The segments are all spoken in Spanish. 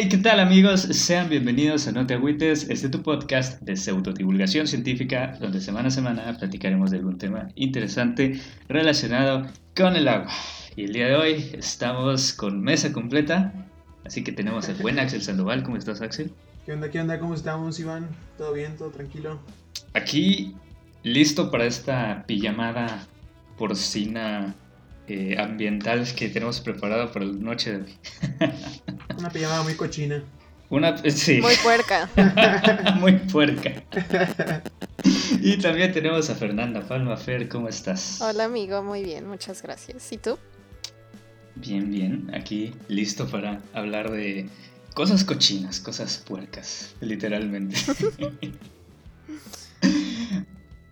Hey, ¿qué tal amigos? Sean bienvenidos a No Te Agüites, este es tu podcast de pseudodivulgación científica, donde semana a semana platicaremos de algún tema interesante relacionado con el agua. Y el día de hoy estamos con mesa completa, así que tenemos el buen Axel Sandoval. ¿Cómo estás, Axel? ¿Qué onda, qué onda? ¿Cómo estamos, Iván? ¿Todo bien? ¿Todo tranquilo? Aquí, listo para esta pijamada porcina eh, ambiental que tenemos preparado para la noche de hoy. Una pijamada muy cochina. Una, sí. Muy puerca. muy puerca. y también tenemos a Fernanda Palma. Fer, ¿cómo estás? Hola amigo, muy bien, muchas gracias. ¿Y tú? Bien, bien. Aquí listo para hablar de cosas cochinas, cosas puercas, literalmente.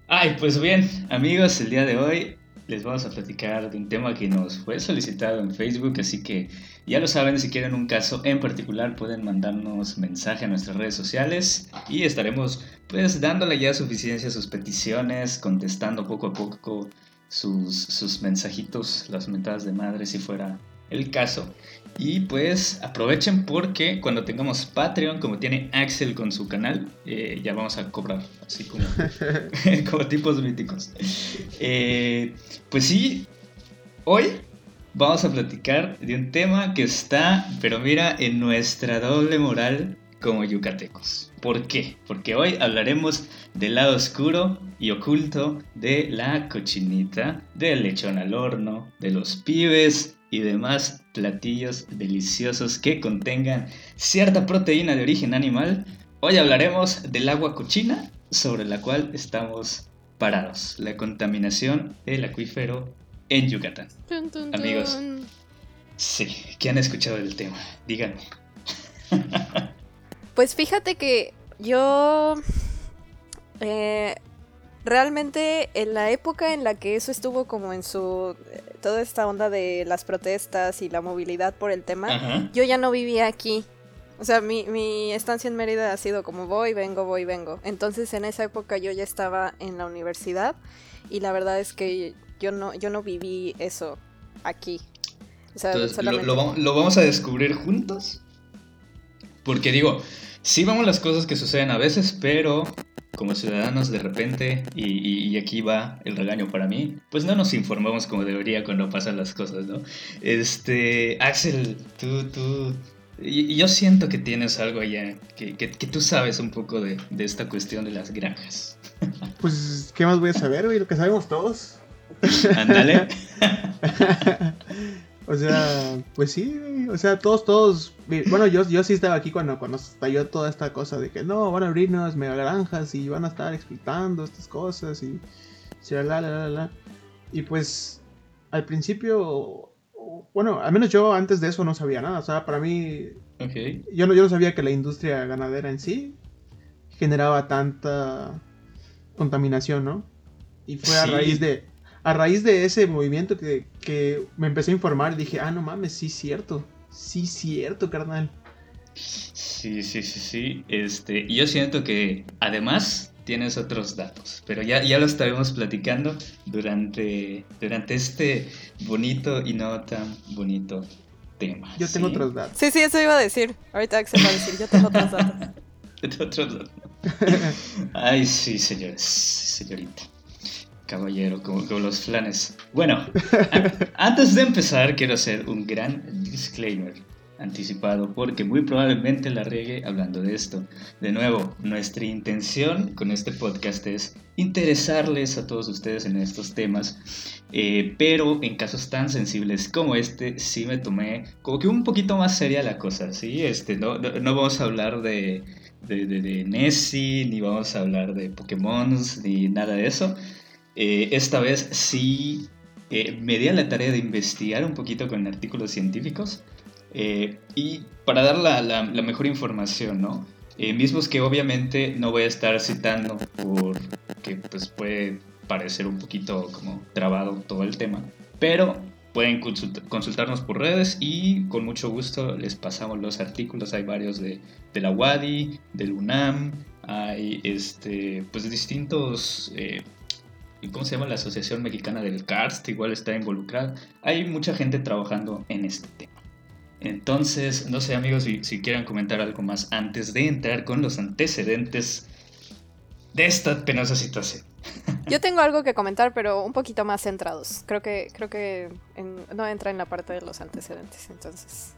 Ay, pues bien, amigos, el día de hoy les vamos a platicar de un tema que nos fue solicitado en Facebook, así que ya lo saben, si quieren un caso en particular pueden mandarnos mensaje a nuestras redes sociales y estaremos pues dándole ya suficiencia a sus peticiones, contestando poco a poco sus, sus mensajitos, las mentadas de madre si fuera el caso. Y pues aprovechen porque cuando tengamos Patreon, como tiene Axel con su canal, eh, ya vamos a cobrar, así como, como tipos míticos. Eh, pues sí, hoy vamos a platicar de un tema que está, pero mira, en nuestra doble moral como yucatecos. ¿Por qué? Porque hoy hablaremos del lado oscuro y oculto de la cochinita, del lechón al horno, de los pibes, y demás platillos deliciosos que contengan cierta proteína de origen animal, hoy hablaremos del agua cochina sobre la cual estamos parados, la contaminación del acuífero en Yucatán. Amigos, sí, ¿qué han escuchado del tema? Díganme. pues fíjate que yo eh, realmente en la época en la que eso estuvo como en su toda esta onda de las protestas y la movilidad por el tema, yo ya no vivía aquí. O sea, mi, mi estancia en Mérida ha sido como voy, vengo, voy, vengo. Entonces en esa época yo ya estaba en la universidad y la verdad es que yo no, yo no viví eso aquí. O sea, solamente... ¿lo, lo vamos a descubrir juntos? Porque digo, sí vamos las cosas que suceden a veces, pero como ciudadanos de repente, y, aquí va el regaño para mí, pues no nos informamos como debería cuando pasan las cosas, ¿no? Este, Axel, tú, tú, y, yo siento que tienes algo allá, que, que, tú sabes un poco de, de, esta cuestión de las granjas. Pues, ¿qué más voy a saber, güey? Lo que sabemos todos. Ándale. O sea, pues sí, o sea, todos, todos, bueno, yo, yo sí estaba aquí cuando, cuando estalló toda esta cosa de que no, van a abrir nuevas mega granjas y van a estar explotando estas cosas y la, la, la, la. Y pues, al principio, bueno, al menos yo antes de eso no sabía nada, o sea, para mí, yo, no, yo no sabía que la industria ganadera en sí generaba tanta contaminación, ¿no? Y fue a raíz de a raíz de ese movimiento que, me empecé a informar, dije, ah, no mames, sí, cierto. Sí, cierto, carnal. Sí, sí, sí, sí. Este, yo siento que además tienes otros datos, pero ya, ya lo estaremos platicando durante, durante este bonito y no tan bonito tema. Yo tengo otros datos. Sí, sí, eso iba a decir. Ahorita se va a decir, yo tengo otros datos. otros datos. Ay, sí, señores, señorita. Caballero, como, los flanes. Bueno, antes de empezar quiero hacer un gran disclaimer anticipado porque muy probablemente la riegue hablando de esto. De nuevo, nuestra intención con este podcast es interesarles a todos ustedes en estos temas, eh, pero en casos tan sensibles como este sí me tomé como que un poquito más seria la cosa, ¿sí? Este, no, no, vamos a hablar de, de, de Nessie, ni vamos a hablar de Pokémon, ni nada de eso. Eh, esta vez sí eh, me di la tarea de investigar un poquito con artículos científicos eh, y para dar la, mejor información, ¿no? mismos que obviamente no voy a estar citando porque pues puede parecer un poquito como trabado todo el tema, pero pueden consultarnos por redes y con mucho gusto les pasamos los artículos. Hay varios de, de la WADI, del UNAM, hay este, pues distintos ¿cómo se llama? La Asociación Mexicana del Karst, igual está involucrada. Hay mucha gente trabajando en este tema. Entonces, no sé amigos si, si quieran comentar algo más antes de entrar con los antecedentes de esta penosa situación. Yo tengo algo que comentar, pero un poquito más centrados. Creo que, creo que no entra en la parte de los antecedentes, entonces.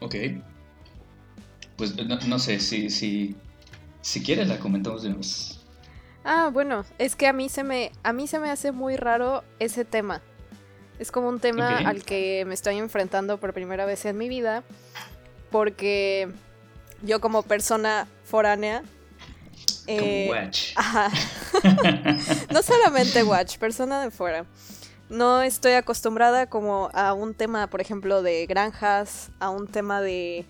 Ok. Pues no, sé, si, si, si quieres la comentamos de nuevo. Ah, bueno, es que a mí se me, a mí se me hace muy raro ese tema. Es como un tema al que me estoy enfrentando por primera vez en mi vida. Porque yo como persona foránea eh, watch. no solamente watch, persona de fuera. No estoy acostumbrada como a un tema, por ejemplo, de granjas, a un tema de,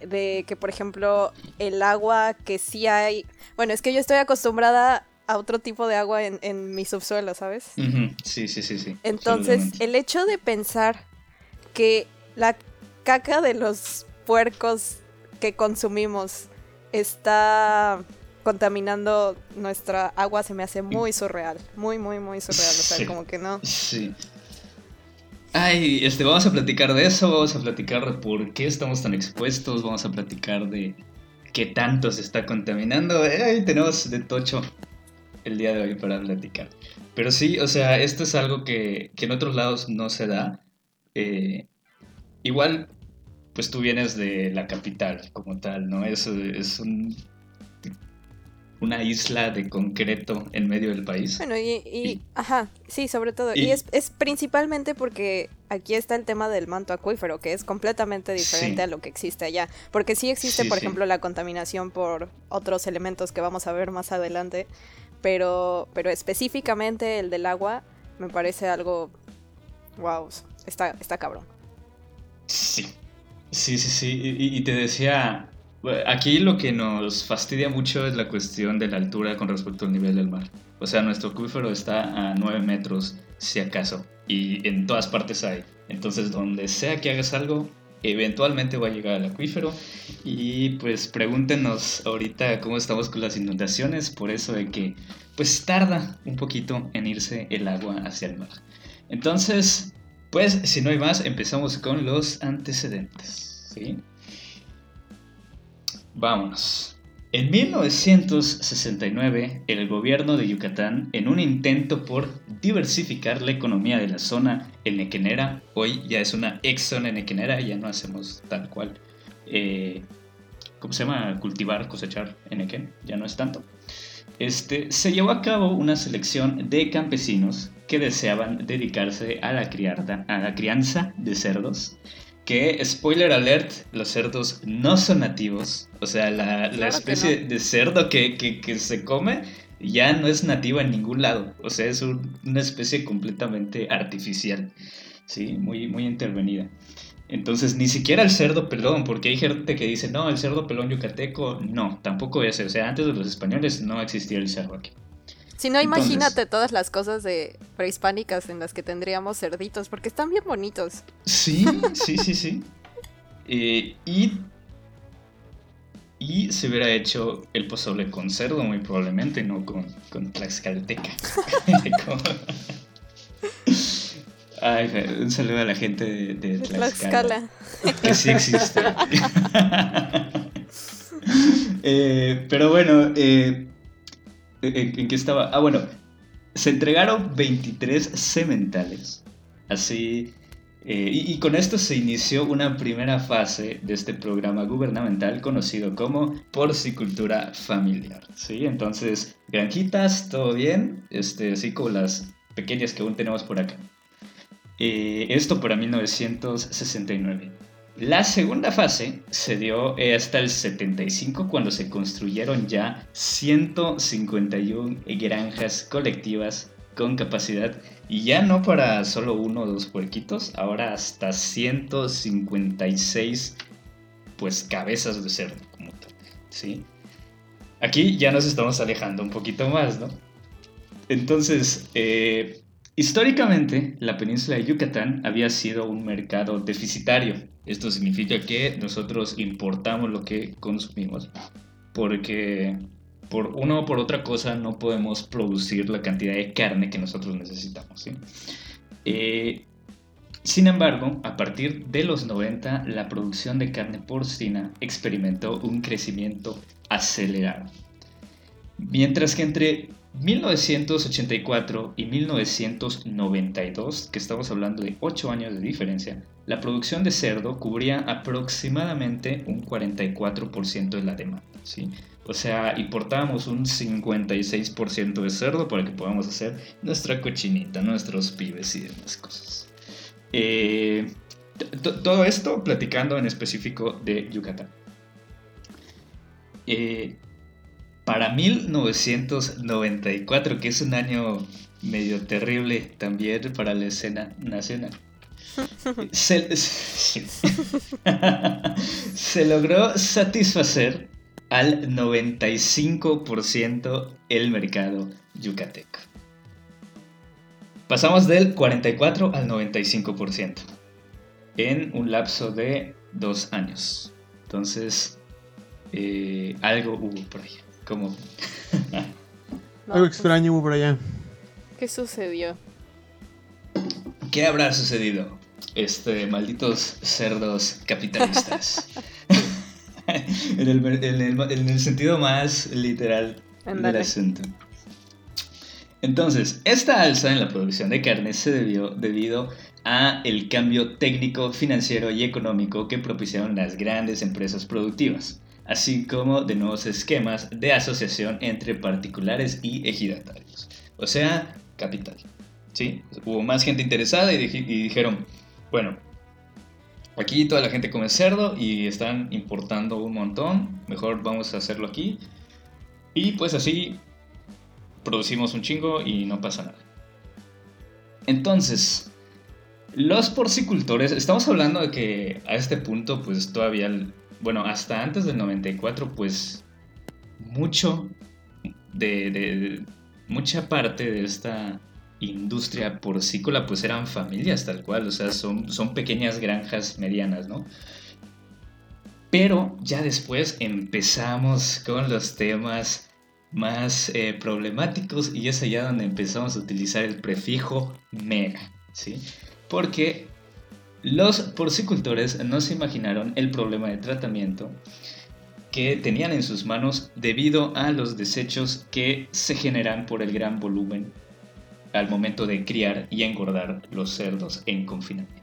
de que, por ejemplo, el agua que sí hay... Bueno, es que yo estoy acostumbrada a otro tipo de agua en, en mi subsuelo, ¿sabes? Sí, sí, sí, sí. Entonces, el hecho de pensar que la caca de los puercos que consumimos está contaminando nuestra agua se me hace muy surreal. Muy, muy, muy surreal. O sea, como que no. Sí. Ay, este, vamos a platicar de eso, vamos a platicar de por qué estamos tan expuestos, vamos a platicar de qué tanto se está contaminando. Ay, tenemos de tocho el día de hoy para platicar. Pero sí, o sea, esto es algo que, que en otros lados no se da. Eh, igual, pues tú vienes de la capital como tal, ¿no? Es, es un una isla de concreto en medio del país. Bueno, y, ajá, sí, sobre todo. Y, es, principalmente porque aquí está el tema del manto acuífero, que es completamente diferente a lo que existe allá. Porque sí existe, por ejemplo, la contaminación por otros elementos que vamos a ver más adelante, pero, pero específicamente el del agua me parece algo, wow, está, está cabrón. Sí, sí, sí, sí. y te decía, Aquí lo que nos fastidia mucho es la cuestión de la altura con respecto al nivel del mar. O sea, nuestro acuífero está a 9 metros, si acaso, y en todas partes hay. Entonces, donde sea que hagas algo, eventualmente va a llegar al acuífero. Y pues pregúntenos ahorita cómo estamos con las inundaciones, por eso de que pues tarda un poquito en irse el agua hacia el mar. Entonces, pues si no hay más, empezamos con los antecedentes. ¿sí? Vámonos. En 1969, el gobierno de Yucatán, en un intento por diversificar la economía de la zona enequenera, hoy ya es una ex zona enequenera, ya no hacemos tal cual, eh, ¿cómo se llama? Cultivar, cosechar enequén, ya no es tanto. Este, se llevó a cabo una selección de campesinos que deseaban dedicarse a la crianza de cerdos que, spoiler alert, los cerdos no son nativos. O sea, la, especie de cerdo que, se come ya no es nativa en ningún lado. O sea, es una especie completamente artificial. Sí, muy, muy intervenida. Entonces, ni siquiera el cerdo pelón, porque hay gente que dice, no, el cerdo pelón yucateco, no, tampoco es. O sea, antes de los españoles no existía el cerdo aquí. Si no, imagínate todas las cosas de prehispánicas en las que tendríamos cerditos, porque están bien bonitos. Sí, sí, sí, sí. Eh, y, y se hubiera hecho el pozole con cerdo, muy probablemente, no con, con tlaxcalteca. Ay, un saludo a la gente de, de Tlaxcala. Que sí existe. Eh, pero bueno, eh, ¿En, qué estaba? Ah, bueno. Se entregaron 23 sementales. Así. Eh, y, con esto se inició una primera fase de este programa gubernamental conocido como porcicultura familiar. ¿sí? Entonces, granjitas, todo bien, este, así como las pequeñas que aún tenemos por acá. Eh, esto para 1969. La segunda fase se dio eh, hasta el 75 cuando se construyeron ya 151 granjas colectivas con capacidad y ya no para solo uno o dos puerquitos, ahora hasta 156 pues cabezas de cerdo como tal, ¿sí? Aquí ya nos estamos alejando un poquito más, ¿no? Entonces, eh, históricamente la península de Yucatán había sido un mercado deficitario esto significa que nosotros importamos lo que consumimos porque por una o por otra cosa no podemos producir la cantidad de carne que nosotros necesitamos. Eh, Sin embargo, a partir de los 90, la producción de carne porcina experimentó un crecimiento acelerado. Mientras que entre 1984 y 1992, que estamos hablando de 8 años de diferencia, la producción de cerdo cubría aproximadamente un 44% de la demanda. ¿sí? O sea, importábamos un 56% de cerdo para que podamos hacer nuestra cochinita, nuestros pibes y demás cosas. Eh, todo esto platicando en específico de Yucatán. Eh, para 1994, que es un año medio terrible también para la escena nacional, se, se logró satisfacer al 95% el mercado yucateco. Pasamos del 44 al 95% en un lapso de dos años. Entonces, eh, algo hubo por ahí. Como... algo extraño hubo por allá. ¿Qué sucedió? ¿Qué habrá sucedido? Este, malditos cerdos capitalistas. en, el, sentido más literal del asunto. Entonces, esta alza en la producción de carne se debió debido a el cambio técnico, financiero y económico que propiciaron las grandes empresas productivas, así como de nuevos esquemas de asociación entre particulares y ejidatarios, o sea, capital. ¿sí? Hubo más gente interesada y, y dijeron, bueno, aquí toda la gente come cerdo y están importando un montón, mejor vamos a hacerlo aquí. Y pues así producimos un chingo y no pasa nada. Entonces, los porcicultores, estamos hablando de que a este punto, pues todavía, bueno, hasta antes del 94, pues mucho de, mucha parte de esta industria porcícola, pues eran familias tal cual, o sea, son, son pequeñas granjas medianas, ¿no? Pero ya después empezamos con los temas más eh, problemáticos y es allá donde empezamos a utilizar el prefijo mega, ¿sí? Porque los porcicultores no se imaginaron el problema de tratamiento que tenían en sus manos debido a los desechos que se generan por el gran volumen al momento de criar y engordar los cerdos en confinamiento.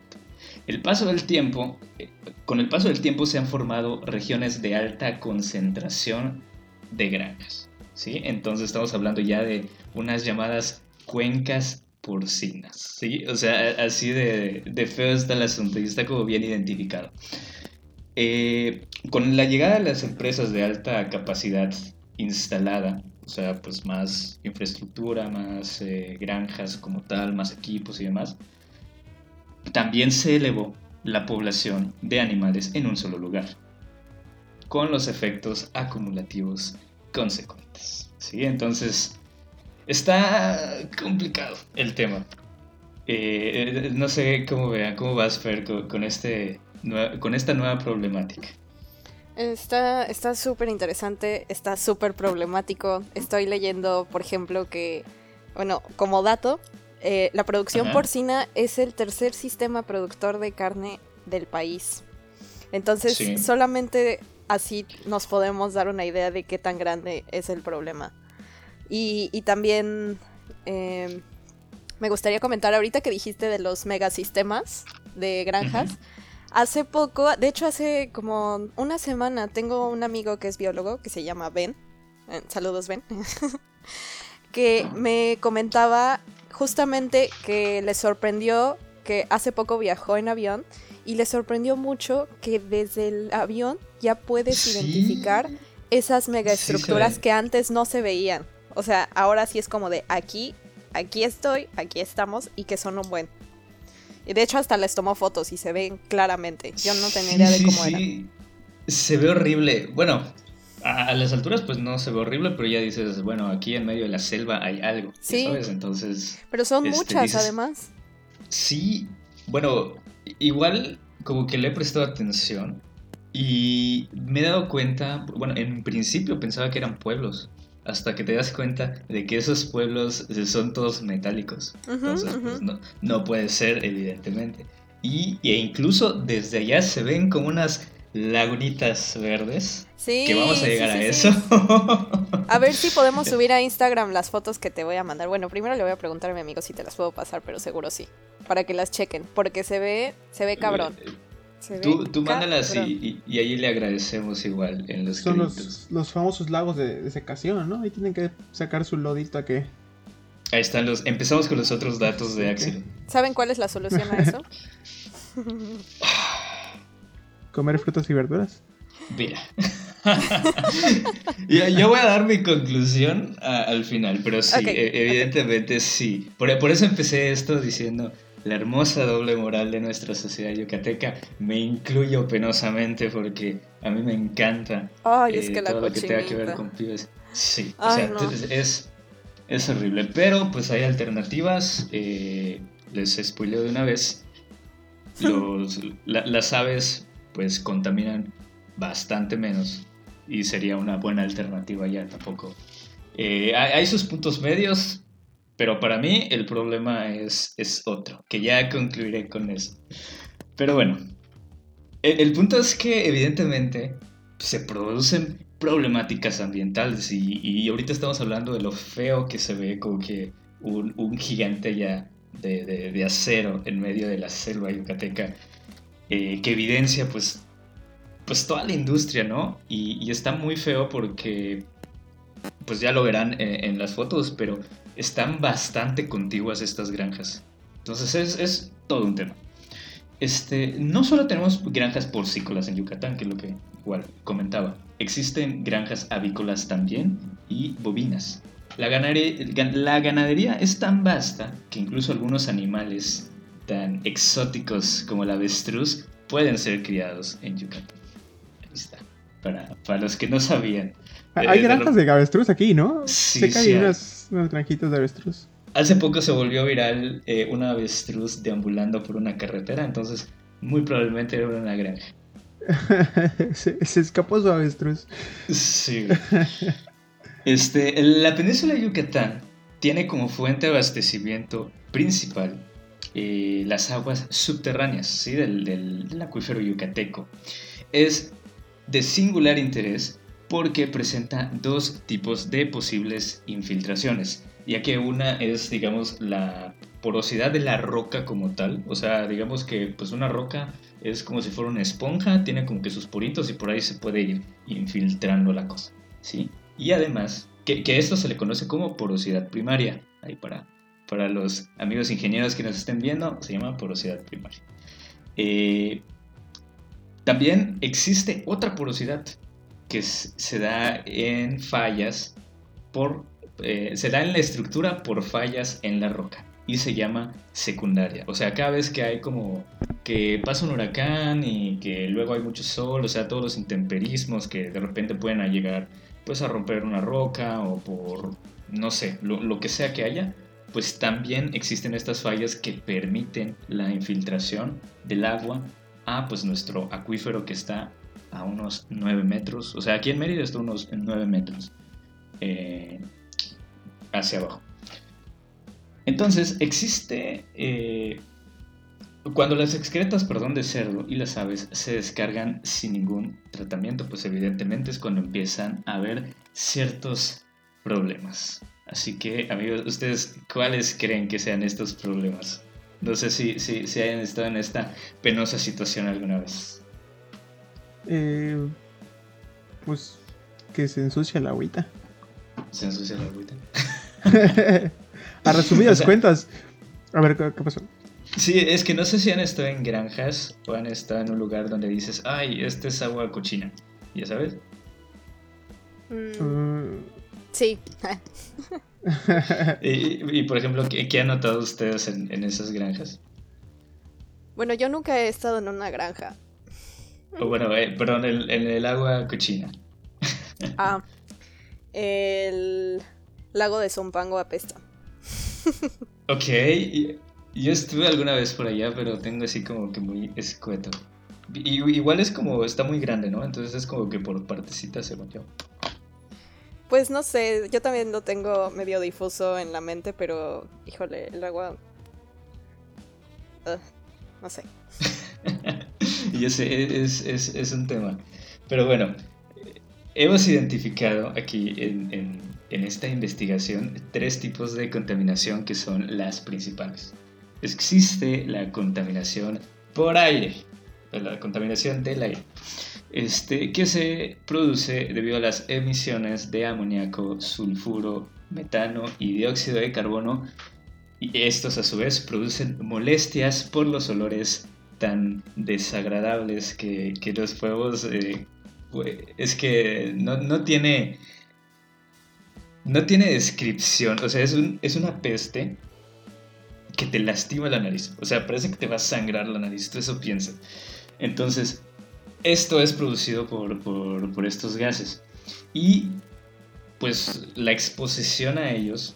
El paso del tiempo, eh, con el paso del tiempo se han formado regiones de alta concentración de granjas. ¿sí? Entonces estamos hablando ya de unas llamadas cuencas porcinas, ¿sí? O sea, así de, feo está el asunto y está como bien identificado. Eh, con la llegada de las empresas de alta capacidad instalada, o sea, pues más infraestructura, más eh, granjas como tal, más equipos y demás, también se elevó la población de animales en un solo lugar, con los efectos acumulativos consecuentes. ¿sí? Entonces, está complicado el tema. Eh, eh, no sé cómo vean, cómo vas, Fer, con, este, con esta nueva problemática. Está súper interesante, está súper problemático. Estoy leyendo, por ejemplo, que, bueno, como dato, eh, la producción porcina es el tercer sistema productor de carne del país. Entonces, solamente así nos podemos dar una idea de qué tan grande es el problema. Y, también em, me gustaría comentar ahorita que dijiste de los megasistemas de granjas. Hace poco, de hecho hace como una semana, tengo un amigo que es biólogo que se llama Ben. Eh, saludos Ben. que me comentaba justamente que le sorprendió que hace poco viajó en avión y le sorprendió mucho que desde el avión ya puedes identificar esas megaestructuras que antes no se veían. O sea, ahora sí es como de aquí, aquí estoy, aquí estamos y que son un buen. Y de hecho hasta les tomó fotos y se ven claramente. Yo no tenía idea de cómo era. Se ve horrible. Bueno, a, las alturas pues no se ve horrible, pero ya dices, bueno, aquí en medio de la selva hay algo. Sí. ¿sabes? Entonces... Pero son este, muchas además. Sí, bueno, igual como que le he prestado atención y me he dado cuenta, bueno, en principio pensaba que eran pueblos, hasta que te das cuenta de que esos pueblos son todos metálicos. Entonces, pues, no, no puede ser, evidentemente. y, e incluso desde allá se ven como unas lagunitas verdes. Sí. Que vamos a llegar sí, a sí. eso. A ver si podemos subir a Instagram las fotos que te voy a mandar. Bueno, primero le voy a preguntar a mi amigo si te las puedo pasar, pero seguro sí. Para que las chequen. Porque se ve, se ve cabrón. Se Tú, tú mándalas y, y, y ahí le agradecemos igual en los Son los, los famosos lagos de, de secación, ¿no? Ahí tienen que sacar su lodito que... Ahí están los. Empezamos con los otros datos de. Axel. ¿Saben cuál es la solución a eso? Comer frutas y verduras. Mira. yo, yo voy a dar mi conclusión a- al final, pero sí, e- evidentemente sí. Por, por eso empecé esto diciendo la hermosa doble moral de nuestra sociedad yucateca. Me incluyo penosamente porque a mí me encanta Ay, es eh, que la todo lo que tenga que ver cochinita. con pibes. Sí, o sea, no. es, es, es horrible. Pero pues hay alternativas. eh, les spoileo de una vez. Los, la- las aves pues contaminan bastante menos y sería una buena alternativa ya tampoco. Eh, hay, hay sus puntos medios, pero para mí el problema es, es otro, que ya concluiré con eso. Pero bueno, el, el punto es que evidentemente se producen problemáticas ambientales y, y ahorita estamos hablando de lo feo que se ve como que un, un gigante ya de, de- acero en medio de la selva yucateca eh, que evidencia pues pues toda la industria, ¿no? Y está muy feo porque pues ya lo verán en, en las fotos, pero están bastante contiguas estas granjas. Entonces es, es todo un tema. Este, no solo tenemos granjas porcícolas en Yucatán, que es lo que igual comentaba. Existen granjas avícolas también y bovinas. La, ganare- gan- la ganadería es tan vasta que incluso algunos animales tan exóticos como el avestruz pueden ser criados en Yucatán. Ahí está. Para, para los que no sabían. Eh, Hay de granjas re- de avestruz aquí, ¿no? Sí, Sé que hay sí hay. unas, unas granjitas de avestruz. Hace poco se volvió viral eh, un avestruz deambulando por una carretera, entonces muy probablemente era una granja. se, se escapó su avestruz. Sí. Este, la península de Yucatán tiene como fuente de abastecimiento principal eh, las aguas subterráneas ¿sí? del, del- del acuífero yucateco. Es de singular interés porque presenta dos tipos de posibles infiltraciones, ya que una es, digamos, la porosidad de la roca como tal, o sea, digamos que pues una roca es como si fuera una esponja, tiene como que sus poritos y por ahí se puede ir infiltrando la cosa, ¿sí? Y además, que, esto se le conoce como porosidad primaria, ahí para, para los amigos ingenieros que nos estén viendo, se llama porosidad primaria. Eh, también existe otra porosidad que se da en fallas por eh, se da en la estructura por fallas en la roca y se llama secundaria. O sea, cada vez que hay como que pasa un huracán y que luego hay mucho sol, o sea, todos los intemperismos que de repente pueden llegar pues a romper una roca o por no sé, lo, lo que sea que haya, pues también existen estas fallas que permiten la infiltración del agua a pues nuestro acuífero que está a unos 9 metros. O sea, aquí en Mérida está a unos 9 metros eh, hacia abajo. Entonces, existe... eh, cuando las excretas, perdón, de cerdo y las aves se descargan sin ningún tratamiento, pues evidentemente es cuando empiezan a haber ciertos problemas. Así que, amigos, ¿ustedes cuáles creen que sean estos problemas? No sé si, si, si hayan estado en esta penosa situación alguna vez. Eh, pues que se ensucia la agüita. Se ensucia la agüita. A resumidas O sea- cuentas. A ver, ¿qué, qué pasó? Sí, es que no sé si han estado en granjas o han estado en un lugar donde dices, ay, este es agua cochina. ¿Ya sabes? Mm, Mm, sí. Y, y, por ejemplo, ¿qué, qué han notado ustedes en, en esas granjas? Bueno, yo nunca he estado en una granja. O bueno, eh, perdón, el- en el agua cochina. Ah, el lago de Zumpango apesta. Ok, yo estuve alguna vez por allá, pero tengo así como que muy escueto. Y, igual es como, está muy grande, ¿no? Entonces es como que por partecitas, según yo. Pues no sé, yo también lo tengo medio difuso en la mente, pero híjole, el agua... Ugh. no sé. Es, es, es, un tema. Pero bueno, hemos identificado aquí en, en, en esta investigación tres tipos de contaminación que son las principales. Existe la contaminación por aire, la contaminación del aire, este, que se produce debido a las emisiones de amoníaco, sulfuro, metano y dióxido de carbono. Y estos a su vez producen molestias por los olores tan desagradables que, que los podemos... Eh, es que no, no, tiene... No tiene descripción, o sea, es, un, es una peste que te lastima la nariz. O sea, parece que te va a sangrar la nariz, tú eso piensas. Entonces, esto es producido por, por, por estos gases. Y pues la exposición a ellos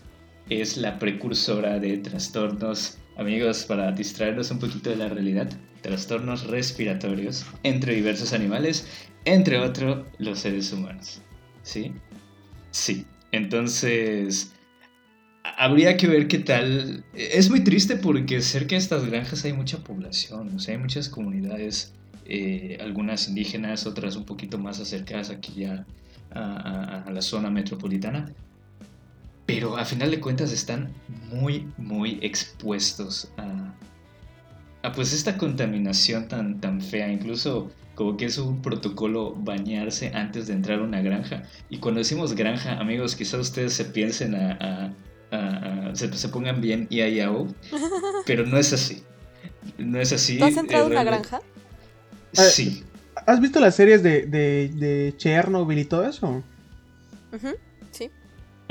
es la precursora de trastornos, amigos, para distraernos un poquito de la realidad, trastornos respiratorios entre diversos animales, entre otros los seres humanos. ¿Sí? Sí. Entonces, habría que ver qué tal. Es muy triste porque cerca de estas granjas hay mucha población, o sea, hay muchas comunidades, eh, algunas indígenas, otras un poquito más acercadas aquí ya a, la zona metropolitana. Pero a final de cuentas están muy, muy expuestos a, a pues esta contaminación tan, tan fea. Incluso como que es un protocolo bañarse antes de entrar a una granja. Y cuando decimos granja, amigos, quizás ustedes se piensen a se, pongan bien IAO, pero no es así. No es así. has entrado en una granja? Sí. ¿Has visto las series de, de, Chernobyl y todo eso? Sí.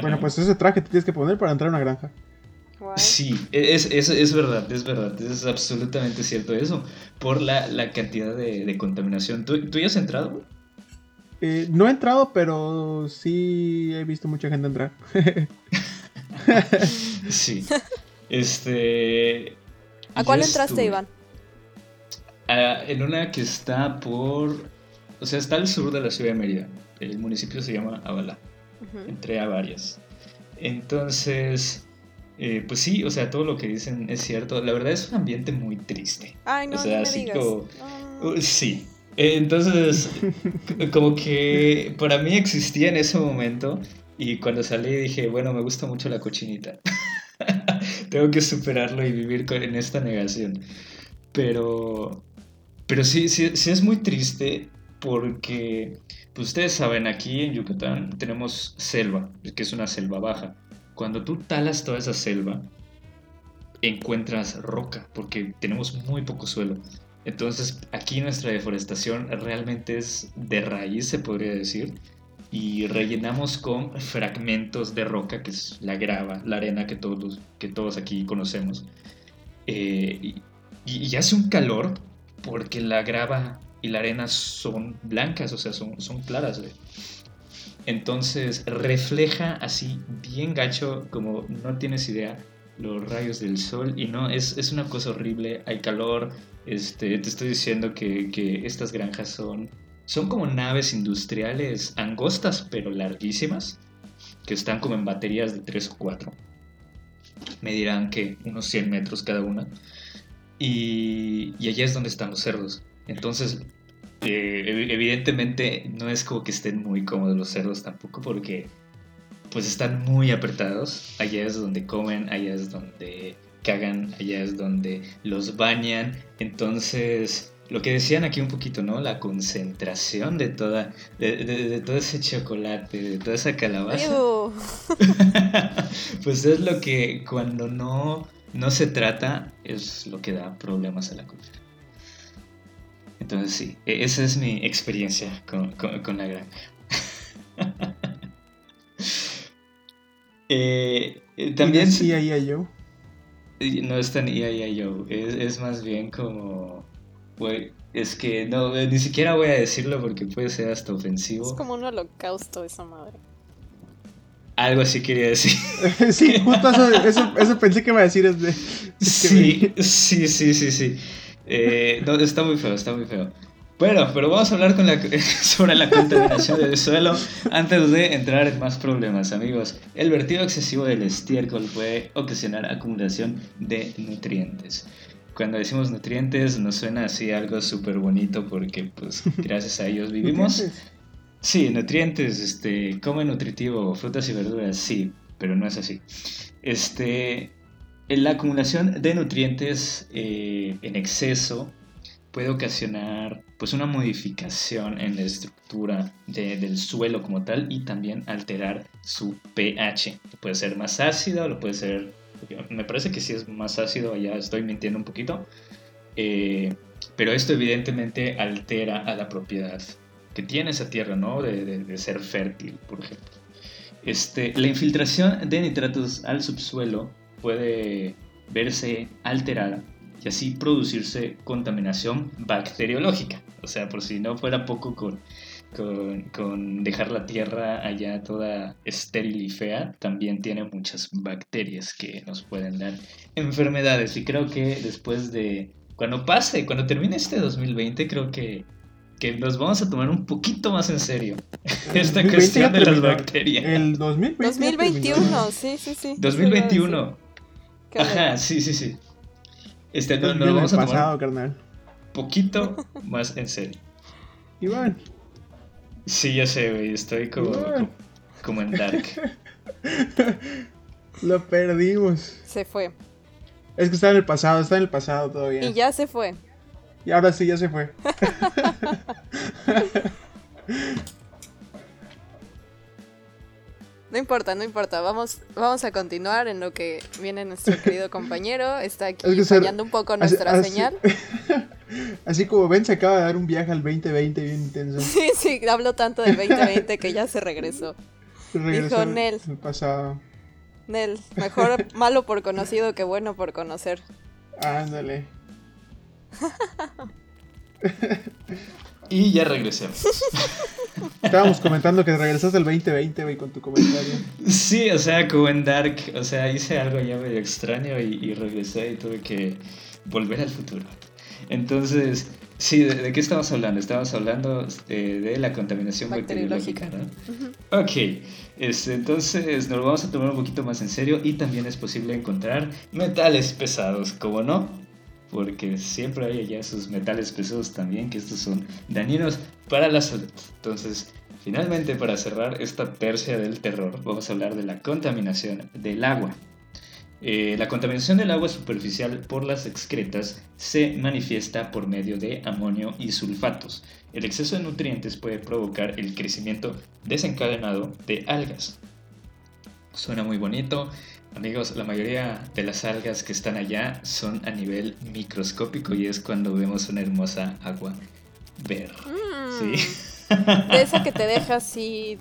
Bueno, pues ese traje te tienes que poner para entrar a una granja. Sí, es, es, verdad, es verdad, es absolutamente cierto eso, por la, cantidad de, contaminación. ¿Tú, ¿Tú, ya has entrado? Eh, no he entrado, pero sí he visto mucha gente entrar. sí. Este. ¿A cuál entraste, Iván? en una que está por. O sea, está al sur de la ciudad de Mérida. El municipio se llama Avala. Entré a varias. Entonces. Eh, pues sí, o sea, todo lo que dicen es cierto. La verdad es un ambiente muy triste. Ay, no, o sea, no así como. Uh, sí. Entonces, como que para mí existía en ese momento y cuando salí dije, bueno, me gusta mucho la cochinita. Tengo que superarlo y vivir en esta negación. Pero, pero sí, sí, sí es muy triste porque, pues ustedes saben, aquí en Yucatán tenemos selva, que es una selva baja. Cuando tú talas toda esa selva, encuentras roca, porque tenemos muy poco suelo. Entonces, aquí nuestra deforestación realmente es de raíz, se podría decir y rellenamos con fragmentos de roca, que es la grava, la arena que todos, que todos aquí conocemos. Eh, y, hace un calor porque la grava y la arena son blancas, o sea, son, son claras. Entonces refleja así bien gacho, como no tienes idea, los rayos del sol. Y no, es, es una cosa horrible, hay calor. Este, te estoy diciendo que, que estas granjas son son como naves industriales angostas, pero larguísimas, que están como en baterías de 3 o 4. Medirán que unos 100 metros cada una. Y, y allá es donde están los cerdos. Entonces, eh, evidentemente no es como que estén muy cómodos los cerdos tampoco, porque pues están muy apretados. Allá es donde comen, allá es donde cagan, allá es donde los bañan. Entonces, lo que decían aquí un poquito, ¿no? La concentración de toda, de, todo ese chocolate, de toda esa calabaza. pues es lo que cuando no, no se trata es lo que da problemas a la cultura. Entonces sí, e, esa es mi experiencia con, la granja. eh, también... ¿Y es yo? No es tan yo, es, es más bien como es que no, ni siquiera voy a decirlo porque puede ser hasta ofensivo. Es como un holocausto esa madre. Algo así quería decir. sí, justo eso, eso, pensé que iba a decir. Es de, sí, sí, sí, sí, sí, eh, está muy feo, está muy feo. Bueno, pero vamos a hablar con la, sobre la contaminación del suelo antes de entrar en más problemas, amigos. El vertido excesivo del estiércol puede ocasionar acumulación de nutrientes. cuando decimos nutrientes nos suena así algo súper bonito porque pues gracias a ellos vivimos. Sí, nutrientes, este, come nutritivo, frutas y verduras, sí, pero no es así. Este, la acumulación de nutrientes eh, en exceso puede ocasionar pues una modificación en la estructura del suelo como tal y también alterar su pH. Puede ser más ácido, lo puede ser, me parece que sí es más ácido, ya estoy mintiendo un poquito, eh, pero esto evidentemente altera a la propiedad que tiene esa tierra, ¿no? De, ser fértil, por ejemplo. Este, la infiltración de nitratos al subsuelo puede verse alterada y así producirse contaminación bacteriológica. O sea, por si no fuera poco con, con, dejar la tierra allá toda estéril y fea, también tiene muchas bacterias que nos pueden dar enfermedades. Y creo que después de, cuando pase, cuando termine este 2020, creo que que nos vamos a tomar un poquito más en serio esta cuestión de las bacterias. El 2020 2021, sí, sí, sí. 2021. Ajá, sí, sí, sí. Este, no, nos vamos a tomar pasado, carnal. poquito más en serio. Iván. Sí, ya sé, güey, estoy como, como, en Dark. Lo perdimos. Se fue. Es que está en el pasado, está en el pasado todavía. Y ya se fue. Y ahora sí, ya se fue. No importa, no importa. Vamos, vamos a continuar en lo que viene nuestro querido compañero. Está aquí fallando un poco nuestra señal. Así como ven, se acaba de dar un viaje al 2020 bien intenso. Sí, sí, habló tanto del 2020 que ya se regresó. Regresó Dijo Nel. El pasado. Nel, mejor malo por conocido que bueno por conocer. Ándale. y ya regresemos. Estábamos comentando que regresaste el 2020, güey, con tu comentario. Sí, o sea, como en Dark, o sea, hice algo ya medio extraño y, regresé y tuve que volver al futuro. Entonces, sí, ¿de, qué estamos hablando? Estamos hablando eh, de la contaminación bacteriológica, ¿no? Ok, este, entonces nos lo vamos a tomar un poquito más en serio y también es posible encontrar metales pesados, como no, porque siempre hay allá esos metales pesados también, que estos son dañinos para la salud. Entonces, finalmente para cerrar esta tercia del terror, vamos a hablar de la contaminación del agua. Eh, la contaminación del agua superficial por las excretas se manifiesta por medio de amonio y sulfatos. El exceso de nutrientes puede provocar el crecimiento desencadenado de algas. Suena muy bonito, Amigos, la mayoría de las algas que están allá son a nivel microscópico y es cuando vemos una hermosa agua verde. Mm. Sí. De esa que te deja así.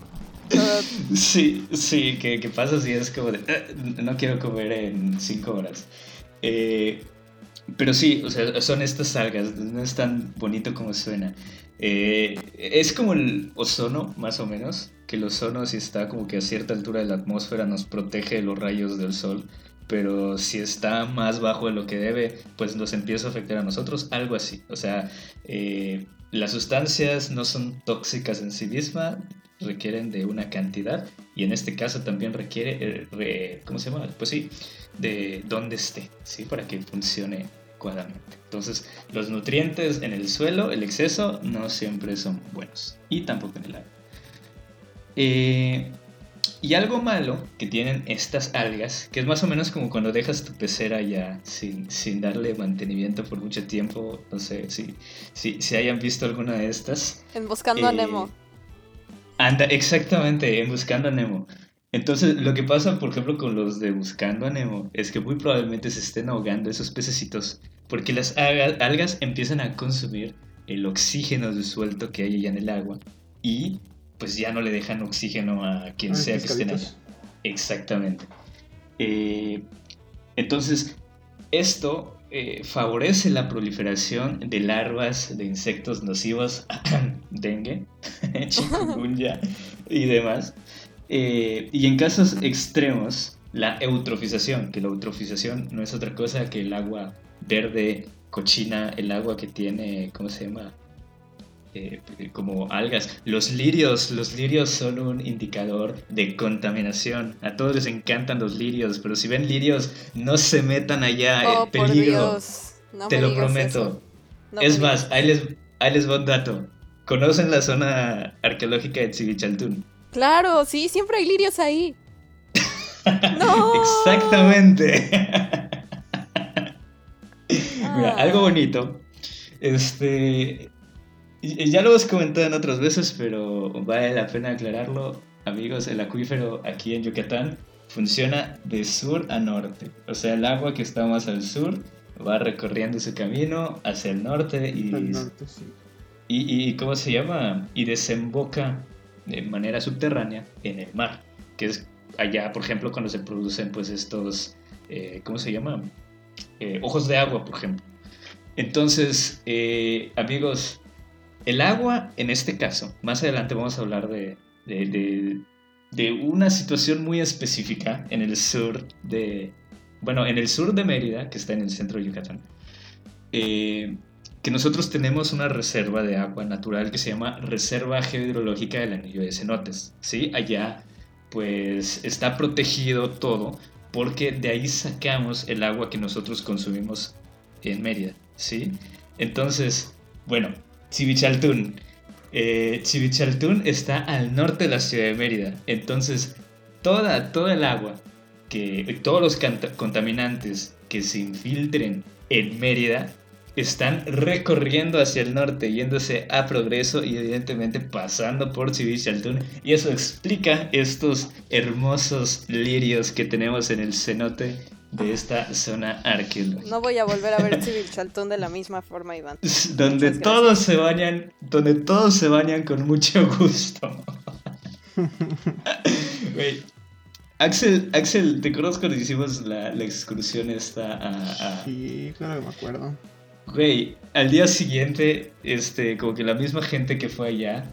Sí, sí, que, que pasa así, es como de. Eh, no quiero comer en cinco horas. Eh, pero sí, o sea, son estas algas, no es tan bonito como suena. Eh, es como el ozono, más o menos, que el ozono si está como que a cierta altura de la atmósfera nos protege de los rayos del sol, pero si está más bajo de lo que debe, pues nos empieza a afectar a nosotros, algo así. O sea, eh, las sustancias no son tóxicas en sí mismas, requieren de una cantidad y en este caso también requiere, eh, ¿cómo se llama? Pues sí, de dónde esté, ¿sí? Para que funcione entonces, los nutrientes en el suelo, el exceso, no siempre son buenos. Y tampoco en el agua. Eh, y algo malo que tienen estas algas, que es más o menos como cuando dejas tu pecera ya sin, sin darle mantenimiento por mucho tiempo, no sé si, si, hayan visto alguna de estas. En Buscando a Nemo. Eh, anda, exactamente, en Buscando a Nemo. Entonces, lo que pasa, por ejemplo, con los de Buscando a Nemo es que muy probablemente se estén ahogando esos pececitos porque las algas empiezan a consumir el oxígeno disuelto que hay allá en el agua y pues ya no le dejan oxígeno a quien sea que esté ahí. Exactamente. Eh, entonces, esto eh, favorece la proliferación de larvas de insectos nocivos, dengue, chikungunya y demás. Eh, y en casos extremos, la eutrofización, que la eutrofización no es otra cosa que el agua verde cochina, el agua que tiene, ¿cómo se llama? Eh, como algas. Los lirios, los lirios son un indicador de contaminación. A todos les encantan los lirios, pero si ven lirios, no se metan allá, oh, peligro. No Te lo prometo. No es más, ahí les, ahí les va un dato. ¿Conocen la zona arqueológica de Tzivichaltún? Claro, sí, siempre hay lirios ahí. No. Exactamente. Mira, Ah. algo bonito. Este. Ya lo hemos comentado en otras veces, pero vale la pena aclararlo. Amigos, el acuífero aquí en Yucatán funciona de sur a norte. O sea, el agua que está más al sur va recorriendo su camino hacia el norte y, Al norte, sí. y, y- ¿cómo se llama? Y desemboca de manera subterránea en el mar, que es allá, por ejemplo, cuando se producen pues estos, eh, ¿cómo se llama? Eh, ojos de agua, por ejemplo. Entonces, eh, amigos, el agua, en este caso, más adelante vamos a hablar de, de, una situación muy específica en el sur de, bueno, en el sur de Mérida, que está en el centro de Yucatán. Eh, que nosotros tenemos una reserva de agua natural que se llama Reserva Geohidrológica del Anillo de Cenotes. ¿sí? Allá pues está protegido todo porque de ahí sacamos el agua que nosotros consumimos en Mérida. ¿sí? Entonces, bueno, Chivichaltún. Eh, está al norte de la ciudad de Mérida. Entonces, toda, toda el agua, que, todos los contaminantes que se infiltren en Mérida están recorriendo hacia el norte, yéndose a progreso y evidentemente pasando por Chivichaltún. Y eso explica estos hermosos lirios que tenemos en el cenote de esta zona arqueológica. No voy a volver a ver Civil Chaltún de la misma forma, Iván. Donde todos se bañan, donde todos se bañan con mucho gusto. Güey, Axel, Axel, ¿te acuerdas cuando hicimos la, la excursión esta a, a- Sí, claro que me acuerdo. Güey, al día siguiente, este, como que la misma gente que fue allá,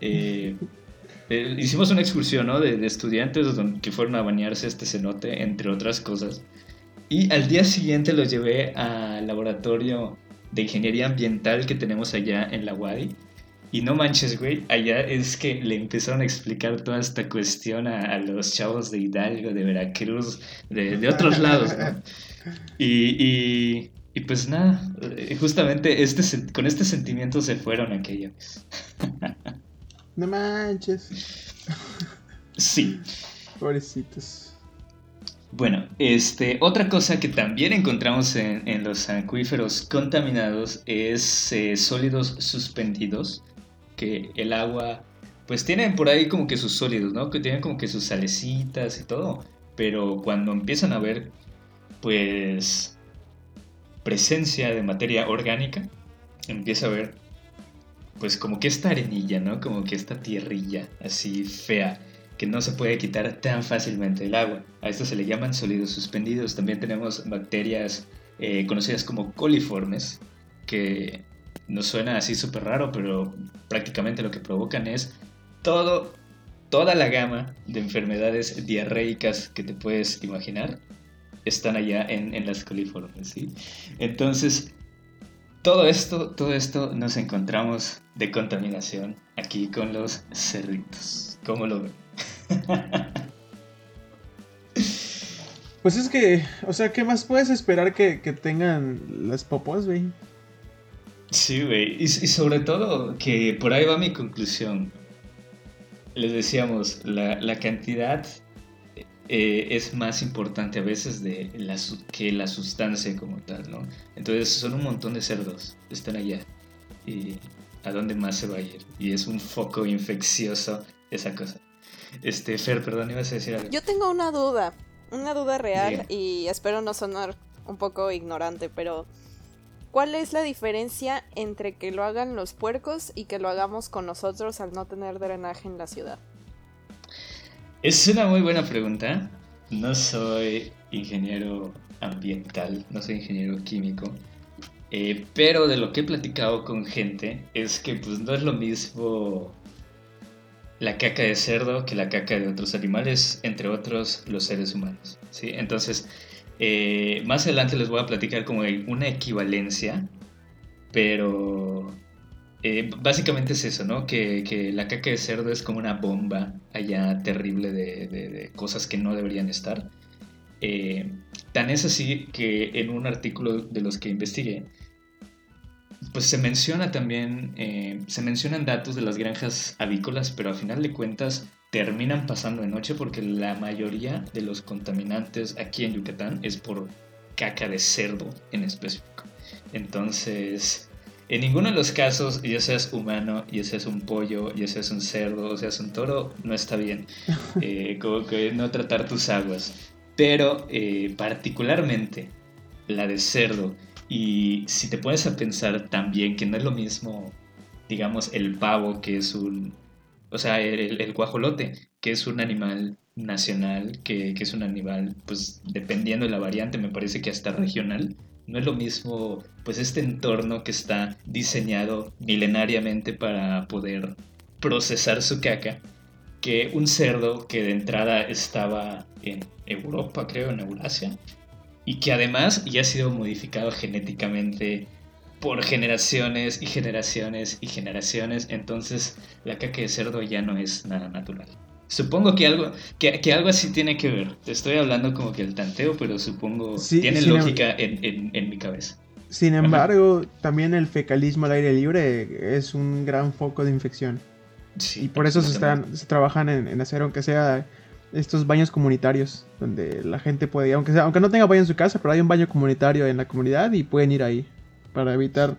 eh, eh, hicimos una excursión, ¿no? De, de estudiantes que fueron a bañarse a este cenote, entre otras cosas. Y al día siguiente los llevé al laboratorio de ingeniería ambiental que tenemos allá en la UADI. Y no manches, güey, allá es que le empezaron a explicar toda esta cuestión a, a los chavos de Hidalgo, de Veracruz, de, de otros lados, ¿no? Y, y, y pues nada, eh, justamente este, con este sentimiento se fueron aquella vez. No manches. Sí. Pobrecitos. Bueno, este, otra cosa que también encontramos en, en los acuíferos contaminados es eh, sólidos suspendidos, que el agua, pues tienen por ahí como que sus sólidos, ¿no? Que tienen como que sus salecitas y todo, pero cuando empiezan a ver, pues, presencia de materia orgánica, empieza a ver, pues como que esta arenilla, ¿no? Como que esta tierrilla así fea que no se puede quitar tan fácilmente el agua. A esto se le llaman sólidos suspendidos. También tenemos bacterias eh, conocidas como coliformes, que nos suena así súper raro, pero prácticamente lo que provocan es todo, toda la gama de enfermedades diarreicas que te puedes imaginar están allá en, en las coliformes, ¿sí? Entonces, todo esto, todo esto nos encontramos de contaminación aquí con los cerritos. ¿Cómo lo ven? Pues es que, o sea, ¿qué más puedes esperar que, que tengan las popos, güey? Sí, güey. Y, y sobre todo, que por ahí va mi conclusión. Les decíamos, la, la cantidad eh, es más importante a veces de la, que la sustancia como tal, ¿no? Entonces son un montón de cerdos, están allá. ¿Y a dónde más se va a ir? Y es un foco infeccioso esa cosa. Este, Fer, perdón, ibas a decir algo. Yo tengo una duda, una duda real Diga. y espero no sonar un poco ignorante, pero ¿cuál es la diferencia entre que lo hagan los puercos y que lo hagamos con nosotros al no tener drenaje en la ciudad? Es una muy buena pregunta. No soy ingeniero ambiental, no soy ingeniero químico. eh, pero de lo que he platicado con gente es que pues no es lo mismo la caca de cerdo que la caca de otros animales, entre otros los seres humanos. ¿sí? Entonces, eh, más adelante les voy a platicar como una equivalencia, pero eh, básicamente es eso, ¿no? Que, que la caca de cerdo es como una bomba allá terrible de, de- cosas que no deberían estar. Eh, tan es así que en un artículo de los que investigué, pues se menciona también, eh, se mencionan datos de las granjas avícolas, pero a final de cuentas terminan pasando de noche porque la mayoría de los contaminantes aquí en Yucatán es por caca de cerdo en específico. Entonces, en ninguno de los casos, ya seas humano, ya seas un pollo, ya seas un cerdo, o seas un toro, no está bien. Eh, como que no tratar tus aguas. Pero eh, particularmente la de cerdo. Y si te pones a pensar también que no es lo mismo, digamos, el pavo, que es un... O sea, el, el guajolote, que es un animal nacional, que, que, es un animal, pues dependiendo de la variante, me parece que hasta regional. No es lo mismo, pues, este entorno que está diseñado milenariamente para poder procesar su caca, que un cerdo que de entrada estaba en Europa, creo, en Eurasia, y que además ya ha sido modificado genéticamente por generaciones y generaciones y generaciones, entonces la caca de cerdo ya no es nada natural. Supongo que algo, que, que, algo así tiene que ver. Te estoy hablando como que el tanteo, pero supongo sí, tiene lógica em en, en, en, mi cabeza. Sin embargo, Ajá. también el fecalismo al aire libre es un gran foco de infección. Sí, y por eso se, están, se trabajan en, en, hacer, aunque sea estos baños comunitarios, donde la gente puede, aunque, sea, aunque no tenga baño en su casa, pero hay un baño comunitario en la comunidad y pueden ir ahí para evitar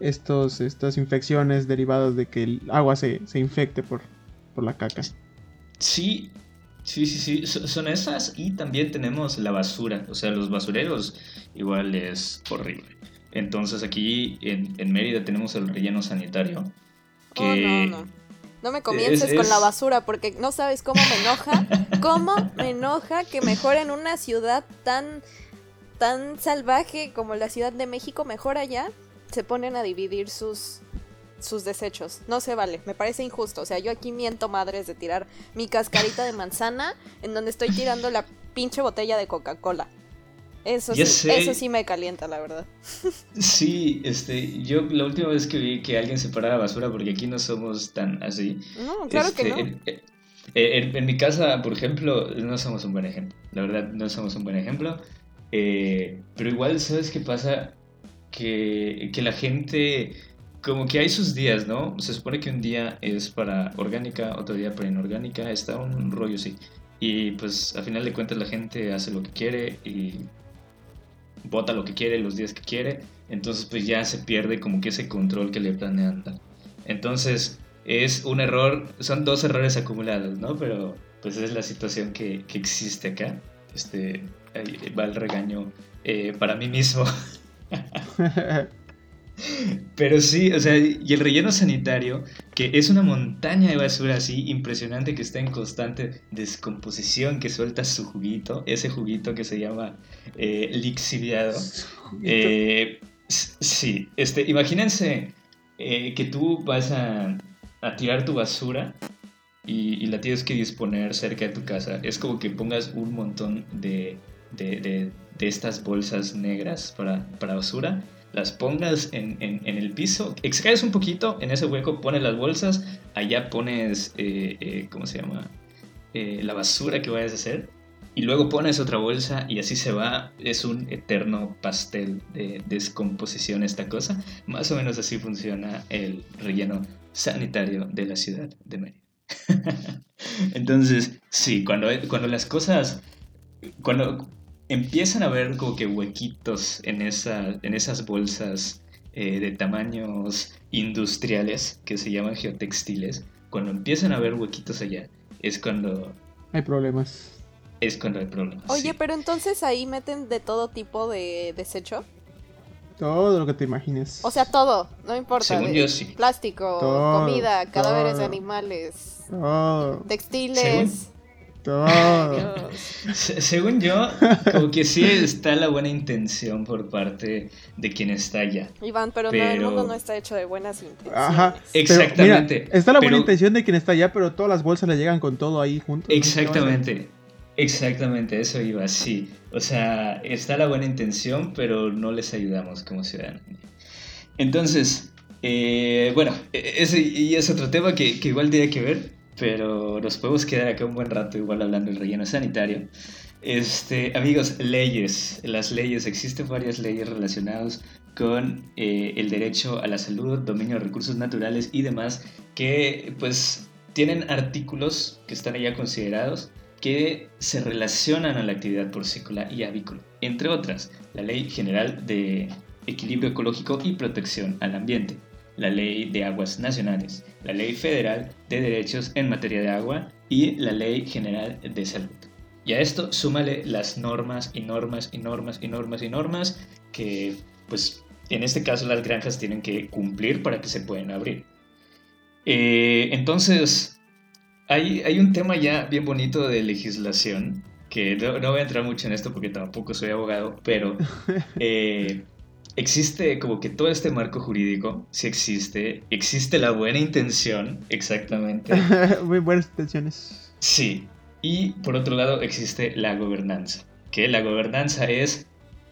estos, estas infecciones derivadas de que el agua se, se infecte por, por la caca. Sí, sí, sí, sí, son esas y también tenemos la basura, o sea, los basureros igual es horrible. Entonces aquí en, en Mérida tenemos el relleno sanitario. Que oh, no, no. no, me comiences es, con la basura porque no sabes cómo me enoja, cómo me enoja que mejor en una ciudad tan, tan salvaje como la Ciudad de México, mejor allá, se ponen a dividir sus, sus desechos. No se vale, me parece injusto. O sea, yo aquí miento madres de tirar mi cascarita de manzana en donde estoy tirando la pinche botella de Coca-Cola. Eso sí, eso sí me calienta, la verdad. Sí, este, yo la última vez que vi que alguien separaba basura, porque aquí no somos tan así. No, claro este, que no. En, en, en, mi casa, por ejemplo, no somos un buen ejemplo. La verdad, no somos un buen ejemplo. Eh, pero igual, ¿sabes qué pasa? Que, que la gente como que hay sus días, ¿no? Se supone que un día es para orgánica, otro día para inorgánica, está un rollo así. Y pues a final de cuentas la gente hace lo que quiere y vota lo que quiere los días que quiere. Entonces pues ya se pierde como que ese control que le planean dar. Entonces es un error, son dos errores acumulados, ¿no? Pero pues es la situación que, que existe acá. Este, va el regaño eh, para mí mismo. Pero sí, o sea, y el relleno sanitario, que es una montaña de basura así impresionante que está en constante descomposición, que suelta su juguito, ese juguito que se llama eh, lixiviado. Eh, sí, este, imagínense eh, que tú vas a, a, tirar tu basura y, y, la tienes que disponer cerca de tu casa. Es como que pongas un montón de, de, de, de estas bolsas negras para, para basura las pongas en, en, el piso, extraes un poquito, en ese hueco pones las bolsas, allá pones, eh, eh, ¿cómo se llama? Eh, la basura que vayas a hacer, y luego pones otra bolsa y así se va, es un eterno pastel de descomposición esta cosa, más o menos así funciona el relleno sanitario de la ciudad de Mérida. Entonces, sí, cuando, cuando las cosas, cuando empiezan a ver como que huequitos en, esa, en esas bolsas eh, de tamaños industriales que se llaman geotextiles. Cuando empiezan a ver huequitos allá, es cuando... Hay problemas. Es cuando hay problemas. Oye, sí. pero entonces ahí meten de todo tipo de desecho. Todo lo que te imagines. O sea, todo, no importa. Según yo sí. Plástico, todo, comida, cadáveres todo. de animales, todo. textiles. Según todo. Según yo, como que sí está la buena intención por parte de quien está allá. Iván, pero, pero... No, el mundo no está hecho de buenas intenciones. Ajá. Exactamente. Mira, está la buena pero... intención de quien está allá, pero todas las bolsas le llegan con todo ahí junto. Exactamente. Exactamente, eso iba, sí. O sea, está la buena intención, pero no les ayudamos como ciudadanos. Entonces, eh, bueno, e-, ese y es otro tema que, que igual tiene que ver pero nos podemos quedar acá un buen rato igual hablando del relleno sanitario. Este, amigos, leyes. Las leyes, existen varias leyes relacionadas con eh, el derecho a la salud, dominio de recursos naturales y demás, que pues tienen artículos que están allá considerados que se relacionan a la actividad porcícola y avícola, entre otras, la Ley General de Equilibrio Ecológico y Protección al Ambiente, la Ley de Aguas Nacionales, la Ley Federal de Derechos en Materia de Agua y la Ley General de Salud. Y a esto súmale las normas y normas y normas y normas y normas que, pues, en este caso las granjas tienen que cumplir para que se puedan abrir. Eh, entonces, hay, hay, un tema ya bien bonito de legislación, que no, voy a entrar mucho en esto porque tampoco soy abogado, pero eh, existe como que todo este marco jurídico, sí existe, existe la buena intención, exactamente. Muy buenas intenciones. Sí, y por otro lado existe la gobernanza, que la gobernanza es,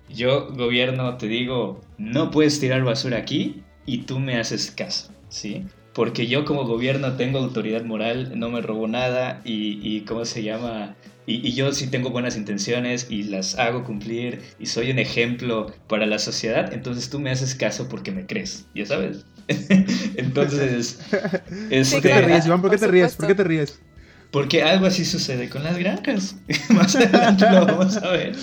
yo gobierno te digo, no puedes tirar basura aquí y tú me haces caso, ¿sí? Porque yo como gobierno tengo autoridad moral, no me robo nada y, ¿cómo se llama? Y, y, yo sí tengo buenas intenciones y las hago cumplir y soy un ejemplo para la sociedad, entonces tú me haces caso porque me crees, ya sabes. entonces... ¿Por qué te ríes, Iván? ¿Por qué te ríes? ¿Por qué te ríes? Porque algo así sucede con las granjas. Más adelante lo vamos a ver.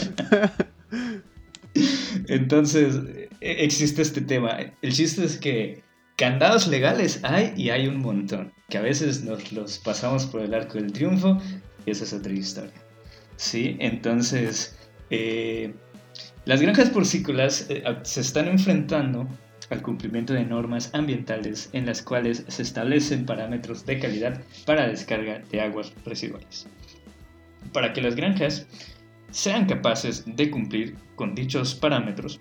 Entonces, e, existe este tema. El chiste es que candados legales hay y hay un montón. Que a veces nos los pasamos por el arco del triunfo esa es otra historia. Sí, entonces, eh, las granjas porcícolas eh, se están enfrentando al cumplimiento de normas ambientales en las cuales se establecen parámetros de calidad para descarga de aguas residuales. Para que las granjas sean capaces de cumplir con dichos parámetros,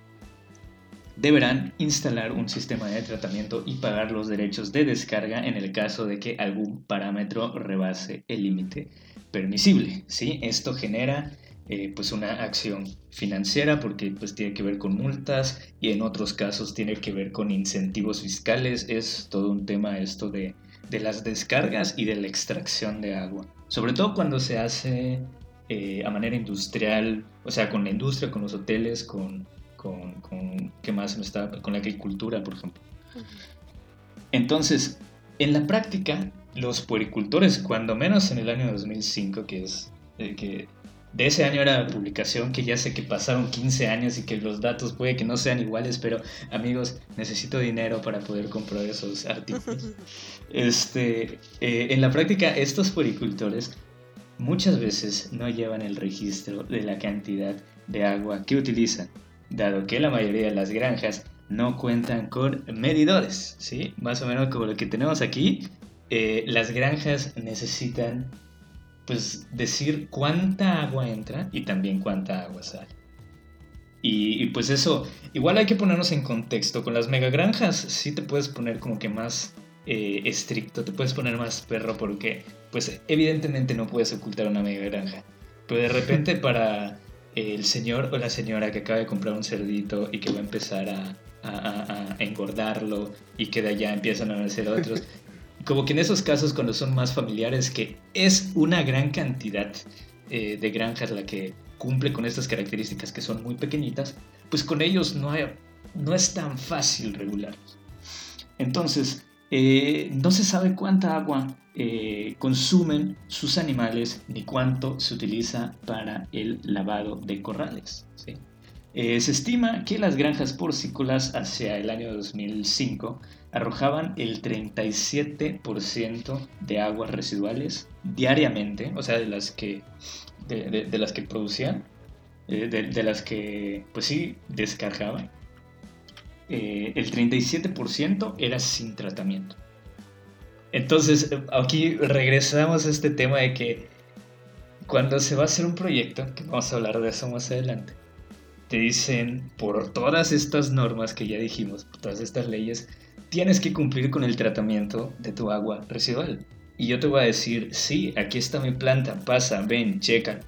deberán instalar un sistema de tratamiento y pagar los derechos de descarga en el caso de que algún parámetro rebase el límite permisible. ¿sí? Esto genera eh, pues una acción financiera porque pues tiene que ver con multas y en otros casos tiene que ver con incentivos fiscales. Es todo un tema esto de, las descargas y de la extracción de agua. Sobre todo cuando se hace eh, a manera industrial, o sea, con la industria, con los hoteles, con, con, ¿qué más me está? Con la agricultura, por ejemplo. Entonces, en la práctica, los puericultores, cuando menos en el año 2005, que es eh, que de ese año era la publicación, que ya sé que pasaron 15 años y que los datos puede que no sean iguales, pero amigos, necesito dinero para poder comprar esos artículos. Este, eh, en la práctica, estos puericultores muchas veces no llevan el registro de la cantidad de agua que utilizan, dado que la mayoría de las granjas no cuentan con medidores, ¿sí? Más o menos como lo que tenemos aquí, eh, las granjas necesitan pues decir cuánta agua entra y también cuánta agua sale. Y, pues eso, igual hay que ponernos en contexto. Con las megagranjas sí te puedes poner como que más eh, estricto, te puedes poner más perro porque pues evidentemente no puedes ocultar una megagranja. Pero de repente para el señor o la señora que acaba de comprar un cerdito y que va a empezar a, a engordarlo y que de allá empiezan a nacer otros, como que en esos casos cuando son más familiares, que es una gran cantidad eh, de granjas la que cumple con estas características que son muy pequeñitas, pues con ellos no, es tan fácil regularlos. Entonces, eh, no se sabe cuánta agua eh, consumen sus animales ni cuánto se utiliza para el lavado de corrales. Se estima que las granjas porcícolas hacia el año 2005 arrojaban el 37% de aguas residuales diariamente, o sea, de las que, de, las que producían, eh, de, las que, pues sí, descargaban. Eh, el 37% era sin tratamiento. Entonces, aquí regresamos a este tema de que cuando se va a hacer un proyecto, que vamos a hablar de eso más adelante, te dicen por todas estas normas que ya dijimos, por todas estas leyes, tienes que cumplir con el tratamiento de tu agua residual. Y yo te voy a decir, sí, aquí está mi planta, pasa, ven, checa.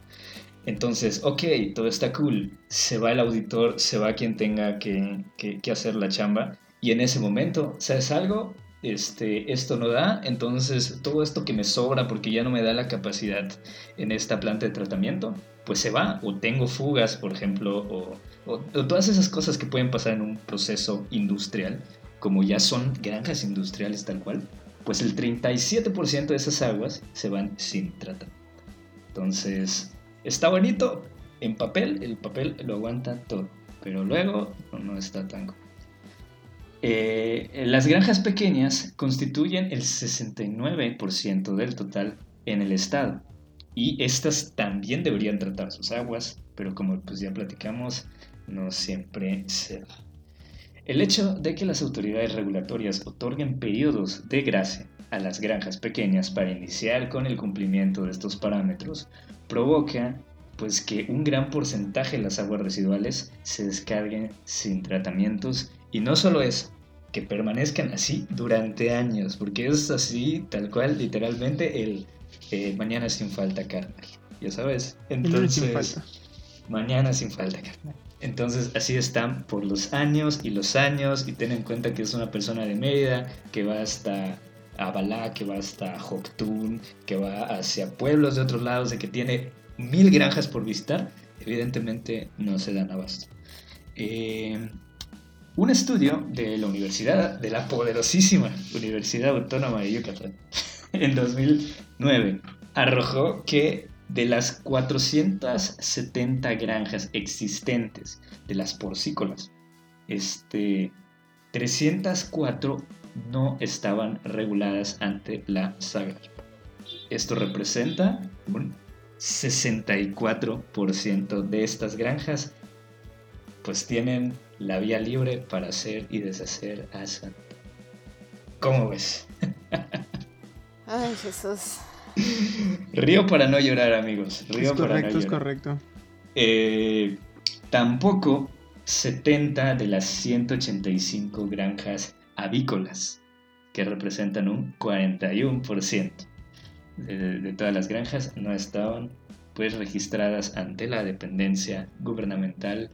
Entonces, ok, todo está cool. Se va el auditor, se va quien tenga que, hacer la chamba. Y en ese momento, ¿sabes algo? Este, esto no da, entonces todo esto que me sobra porque ya no me da la capacidad en esta planta de tratamiento, pues se va, o tengo fugas, por ejemplo, o, o todas esas cosas que pueden pasar en un proceso industrial, como ya son granjas industriales tal cual, pues el 37% de esas aguas se van sin tratar. Entonces, está bonito en papel, el papel lo aguanta todo, pero luego no, está tan... Eh, las granjas pequeñas constituyen el 69% del total en el estado y estas también deberían tratar sus aguas, pero como pues ya platicamos, no siempre se. El hecho de que las autoridades regulatorias otorguen periodos de gracia a las granjas pequeñas para iniciar con el cumplimiento de estos parámetros provoca pues que un gran porcentaje de las aguas residuales se descarguen sin tratamientos y no solo eso, que permanezcan así durante años, porque es así tal cual literalmente el eh, mañana sin falta carnal, ya sabes. Entonces, mañana sin falta carnal. Entonces así están por los años y los años y ten en cuenta que es una persona de Mérida que va hasta Abalá, que va hasta Joctún, que va hacia pueblos de otros lados, de que tiene mil granjas por visitar, evidentemente no se dan abasto. Eh, un estudio de la universidad, de la poderosísima Universidad Autónoma de Yucatán, en 2009, arrojó que de las 470 granjas existentes de las porcícolas, este, 304 no estaban reguladas ante la saga. Esto representa un 64% de estas granjas pues tienen la vía libre para hacer y deshacer asfalto. ¿Cómo ves? Ay, Jesús. Río para no llorar, amigos. Río es correcto, para es correcto. Eh, tampoco 70 de las 185 granjas avícolas, que representan un 41% de, de todas las granjas, no estaban pues registradas ante la dependencia gubernamental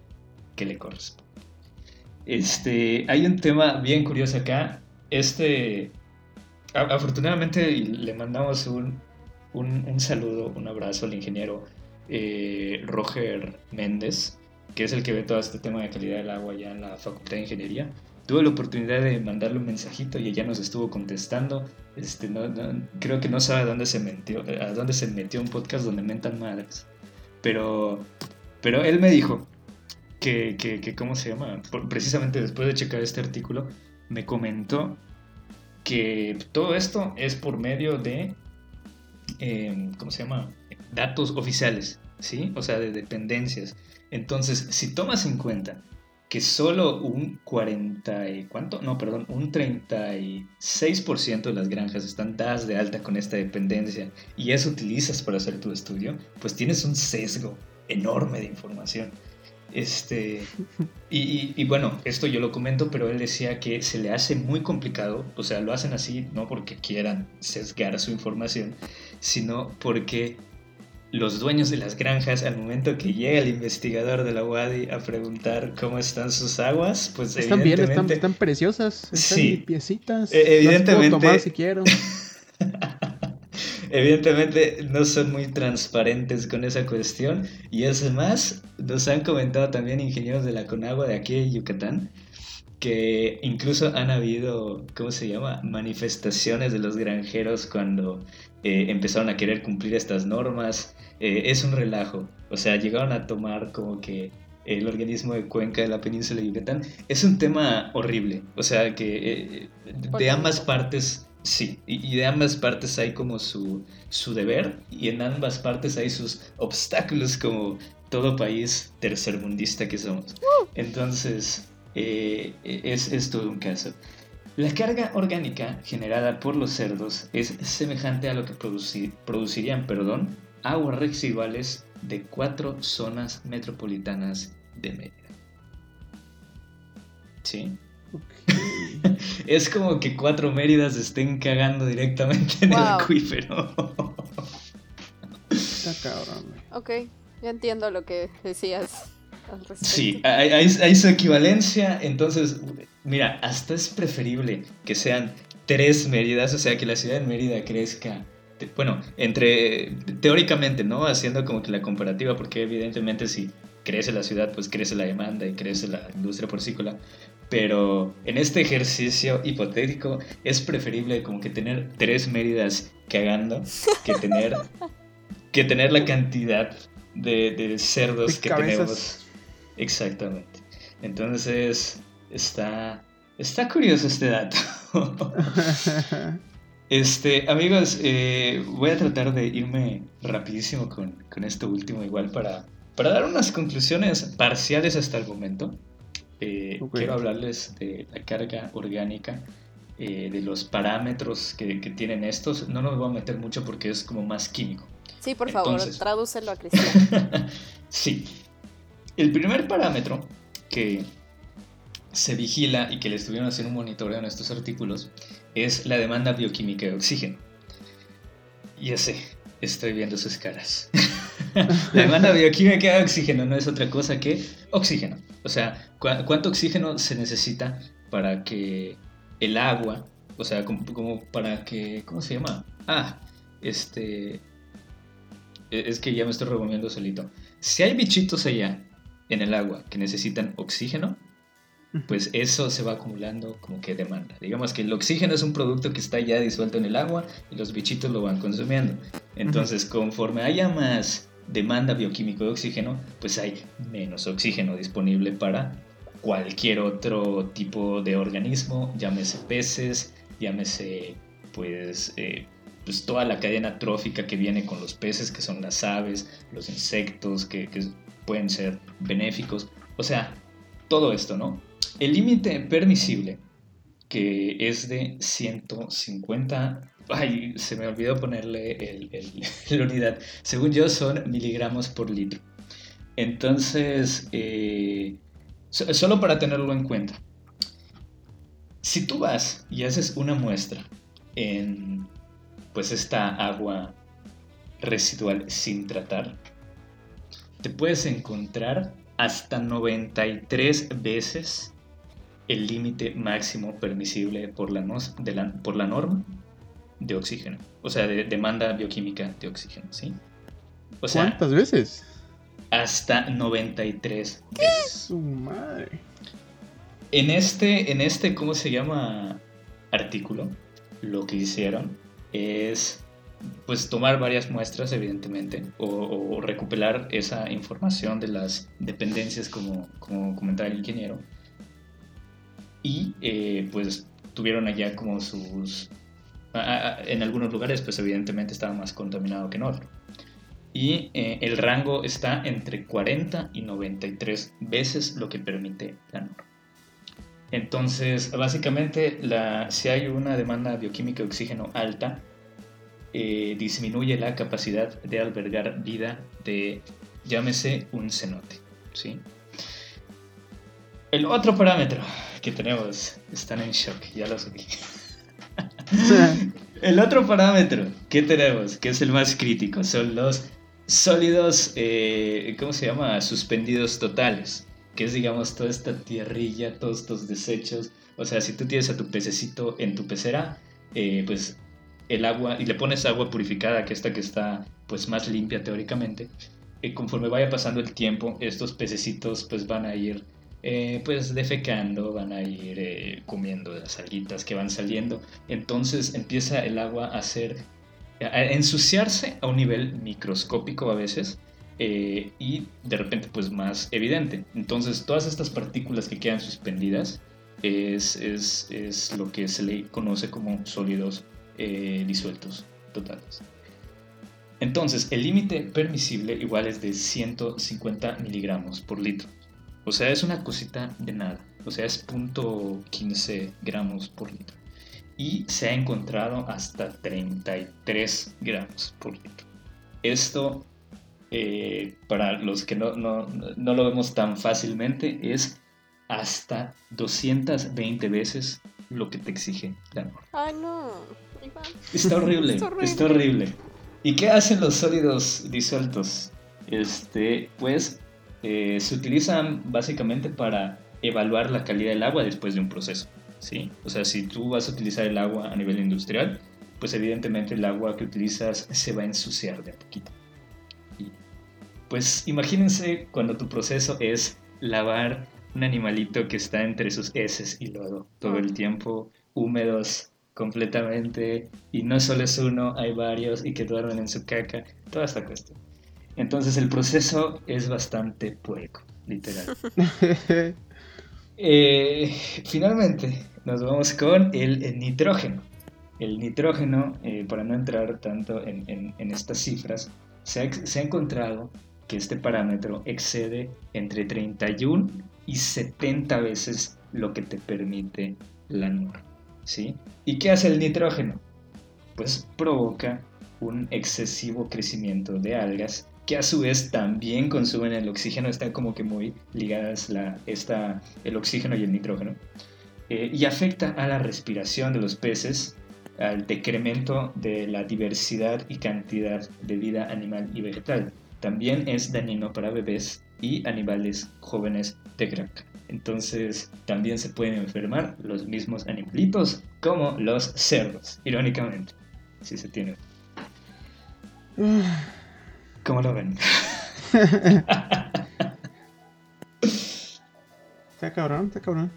que le corresponde. Este, hay un tema bien curioso acá. Este, afortunadamente le mandamos un, un, saludo, un abrazo al ingeniero eh, Roger Méndez, que es el que ve todo este tema de calidad del agua allá en la Facultad de Ingeniería. Tuve la oportunidad de mandarle un mensajito y ella nos estuvo contestando. Este, no, creo que no sabe dónde se metió, a dónde se metió un podcast donde mentan madres. Pero, pero él me dijo que, que, que, ¿cómo se llama? Precisamente después de checar este artículo, me comentó que todo esto es por medio de Em, ¿cómo se llama? Datos oficiales, ¿sí? O sea, de dependencias. Entonces, si tomas en cuenta que solo un 40 y cuánto, no, perdón, un 36% de las granjas están dadas de alta con esta dependencia y eso utilizas para hacer tu estudio, pues tienes un sesgo enorme de información. Este, y, bueno, esto yo lo comento, pero él decía que se le hace muy complicado, o sea, lo hacen así no porque quieran sesgar su información, sino porque los dueños de las granjas, al momento que llega el investigador de la UADI a preguntar cómo están sus aguas, pues están bien, están, preciosas, están sí, limpiecitas. E, evidentemente. si quiero. evidentemente no son muy transparentes con esa cuestión. Y es más, nos han comentado también ingenieros de la Conagua de aquí de Yucatán que incluso han habido, ¿cómo se llama? Manifestaciones de los granjeros cuando eh, empezaron a querer cumplir estas normas. Eh, es un relajo. O sea, llegaron a tomar como que el organismo de cuenca de la península de Yucatán. Es un tema horrible. O sea, que eh, de ambas partes Sí, y, de ambas partes hay como su, su, deber y en ambas partes hay sus obstáculos como todo país tercermundista que somos. Uh. Entonces, eh, es, es todo un caso. La carga orgánica generada por los cerdos es semejante a lo que producirían perdón, aguas residuales de cuatro zonas metropolitanas de Mérida. ¿Sí? es como que cuatro Méridas estén cagando directamente en el acuífero. Está cabrón. Ok, ya entiendo lo que decías. Sí, hay, su equivalencia, entonces, mira, hasta es preferible que sean tres Méridas, o sea, que la ciudad de Mérida crezca. Bueno, entre teóricamente, ¿no? Haciendo como que la comparativa, porque evidentemente si crece la ciudad, pues crece la demanda y crece la industria porcícola. Pero en este ejercicio hipotético es preferible como que tener tres Méridas cagando que tener, que tener la cantidad de, cerdos que tenemos. Exactamente. Entonces, está, está curioso este dato. este, amigos, eh, voy a tratar de irme rapidísimo con, esto último, igual para, para dar unas conclusiones parciales hasta el momento. Eh, quiero hablarles de la carga orgánica, eh, de los parámetros que, que, tienen estos. No nos voy a meter mucho porque es como más químico. Sí, por favor, tradúcelo a Cristian. sí. El primer parámetro que se vigila y que le estuvieron haciendo un monitoreo en estos artículos es la demanda bioquímica de oxígeno. Y sé, estoy viendo sus caras. la demanda bioquímica de oxígeno no es otra cosa que oxígeno. O sea, ¿cuánto oxígeno se necesita para que el agua, o sea, como, para que, ¿cómo se llama? Ah, este, e, es que ya me estoy revolviendo solito. Si hay bichitos allá en el agua que necesitan oxígeno, pues eso se va acumulando como que demanda. Digamos que el oxígeno es un producto que está ya disuelto en el agua y los bichitos lo van consumiendo. Entonces, conforme haya más demanda bioquímica de oxígeno, pues hay menos oxígeno disponible para cualquier otro tipo de organismo, llámese peces, llámese pues, eh, pues toda la cadena trófica que viene con los peces, que son las aves, los insectos, que, pueden ser benéficos. O sea, todo esto, ¿no? El límite permisible, que es de 150... Ay, se me olvidó ponerle la unidad. Según yo son miligramos por litro. Entonces, eh, solo para tenerlo en cuenta. Si tú vas y haces una muestra en pues esta agua residual sin tratar, te puedes encontrar hasta 93 veces el límite máximo permisible por la, norma de oxígeno, o sea, de demanda bioquímica de oxígeno, ¿sí? ¿Cuántas veces? Hasta 93 ¿Qué? veces. Su madre. En este, en este, ¿cómo se llama? Artículo, lo que hicieron es pues tomar varias muestras, evidentemente, o, recuperar esa información de las dependencias, como, como comentaba el ingeniero. Y eh, pues tuvieron allá como sus... en algunos lugares, pues evidentemente estaba más contaminado que en otros. Y eh, el rango está entre 40 y 93 veces lo que permite la norma. Entonces, básicamente, la, si hay una demanda bioquímica de oxígeno alta, eh, disminuye la capacidad de albergar vida de, llámese, un cenote. ¿sí? El otro parámetro que tenemos, están en shock, ya lo subí. el otro parámetro que tenemos, que es el más crítico, son los sólidos, eh, ¿cómo se llama? Suspendidos totales que es digamos toda esta tierrilla, todos estos desechos. O sea, si tú tienes a tu pececito en tu pecera, eh, pues el agua, y le pones agua purificada, que esta que está pues más limpia teóricamente, eh, conforme vaya pasando el tiempo, estos pececitos pues van a ir eh, pues defecando, van a ir comiendo las alguitas que van saliendo. Entonces empieza el agua a a ensuciarse a un nivel microscópico a veces eh, y de repente pues más evidente. Entonces todas estas partículas que quedan suspendidas es, es, es lo que se le conoce como sólidos eh, disueltos totales. Entonces el límite permisible igual es de 150 miligramos por litro. O sea, es una cosita de nada. O sea, es 0.15 gramos por litro. Y se ha encontrado hasta 33 gramos por litro. Esto eh, para los que no, no, no, lo vemos tan fácilmente, es hasta 220 veces lo que te exige la norma. Ay, no. Está horrible, está horrible. ¿Y qué hacen los sólidos disueltos? Este, pues eh, se utilizan básicamente para evaluar la calidad del agua después de un proceso. ¿Sí? O sea, si tú vas a utilizar el agua a nivel industrial, pues evidentemente el agua que utilizas se va a ensuciar de a poquito. Y, pues imagínense cuando tu proceso es lavar un animalito que está entre sus heces y lodo todo el tiempo, húmedos completamente, y no solo es uno, hay varios y que duermen en su caca, toda esta cuestión. Entonces el proceso es bastante pueco, literal. Eh, finalmente, nos vamos con el, nitrógeno. El nitrógeno, eh, para no entrar tanto en, estas cifras, se ha, encontrado que este parámetro excede entre 31 y 70 veces lo que te permite la norma. ¿sí? ¿Y qué hace el nitrógeno? Pues provoca un excesivo crecimiento de algas que a su vez también consumen el oxígeno, están como que muy ligadas la, esta, el oxígeno y el nitrógeno, eh, y afecta a la respiración de los peces, al decremento de la diversidad y cantidad de vida animal y vegetal. También es dañino para bebés y animales jóvenes de granja. Entonces también se pueden enfermar los mismos animalitos como los cerdos, irónicamente, si se tiene. ¿Cómo lo ven? está cabrón, está cabrón.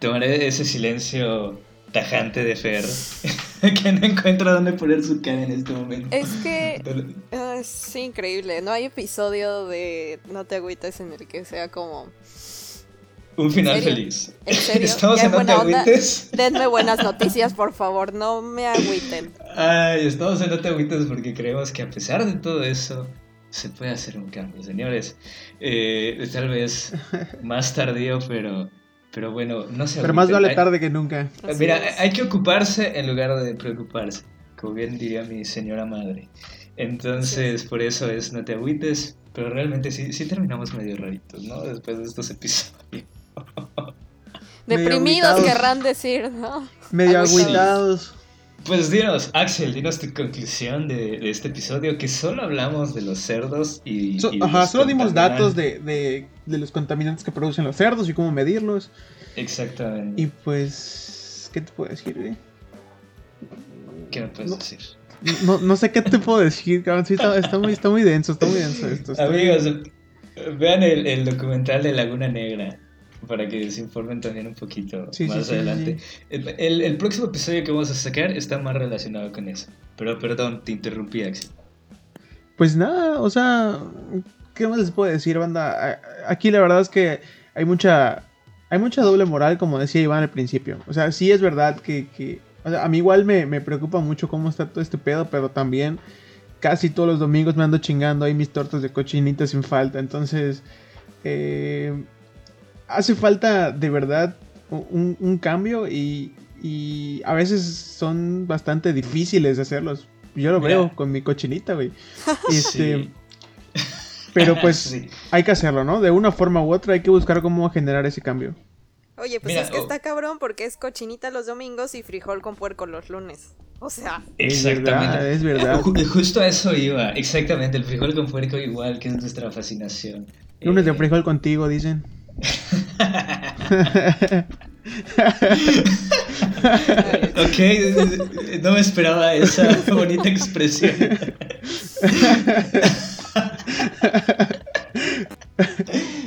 Tomaré ese silencio tajante de Fer, que no encuentra dónde poner su cara en este momento. Es que es increíble, no hay episodio de No te agüites en el que sea como un final feliz. ¿En serio? ¿Estamos en No te agüites? Denme buenas noticias, por favor, no me agüiten. Ay, estamos en No te agüites porque creemos que a pesar de todo eso, se puede hacer un cambio, señores. Eh, tal vez más tardío, pero, pero bueno, no se Pero más vale tarde que nunca. Mira, hay que ocuparse en lugar de preocuparse, como bien diría mi señora madre. Entonces, por eso es No te agüites, pero realmente sí, sí terminamos medio raritos, ¿no? Después de estos episodios. Deprimidos querrán decir, ¿no? Medio agüitados. Pues dinos, Axel, dinos tu conclusión de, este episodio, que solo hablamos de los cerdos y... ajá, solo dimos datos de, los contaminantes que producen los cerdos y cómo medirlos. Exactamente. Y pues, ¿qué te puedo decir, ¿Qué me puedes decir? No, sé qué te puedo decir, cabrón. está, muy, está muy denso, está muy denso esto. Amigos, vean el, el documental de Laguna Negra para que se informen también un poquito más adelante. el, el, próximo episodio que vamos a sacar está más relacionado con eso. Pero perdón, te interrumpí, Axel. Pues nada, o sea, ¿qué más les puedo decir, banda? Aquí la verdad es que hay mucha, hay mucha doble moral, como decía Iván al principio. O sea, sí es verdad que, que a mí igual me, me preocupa mucho cómo está todo este pedo, pero también casi todos los domingos me ando chingando ahí mis tortas de cochinita sin falta. Entonces, eh, hace falta de verdad un, cambio y, a veces son bastante difíciles de hacerlos. Yo lo veo con mi cochinita, güey. Este, Pero pues hay que hacerlo, ¿no? De una forma u otra hay que buscar cómo generar ese cambio. Oye, pues es que está cabrón porque es cochinita los domingos y frijol con puerco los lunes. O sea. Exactamente. Es verdad. Justo a eso iba. Exactamente. El frijol con puerco igual, que es nuestra fascinación. Lunes de eh, frijol contigo, dicen. Ok, no me esperaba esa bonita expresión.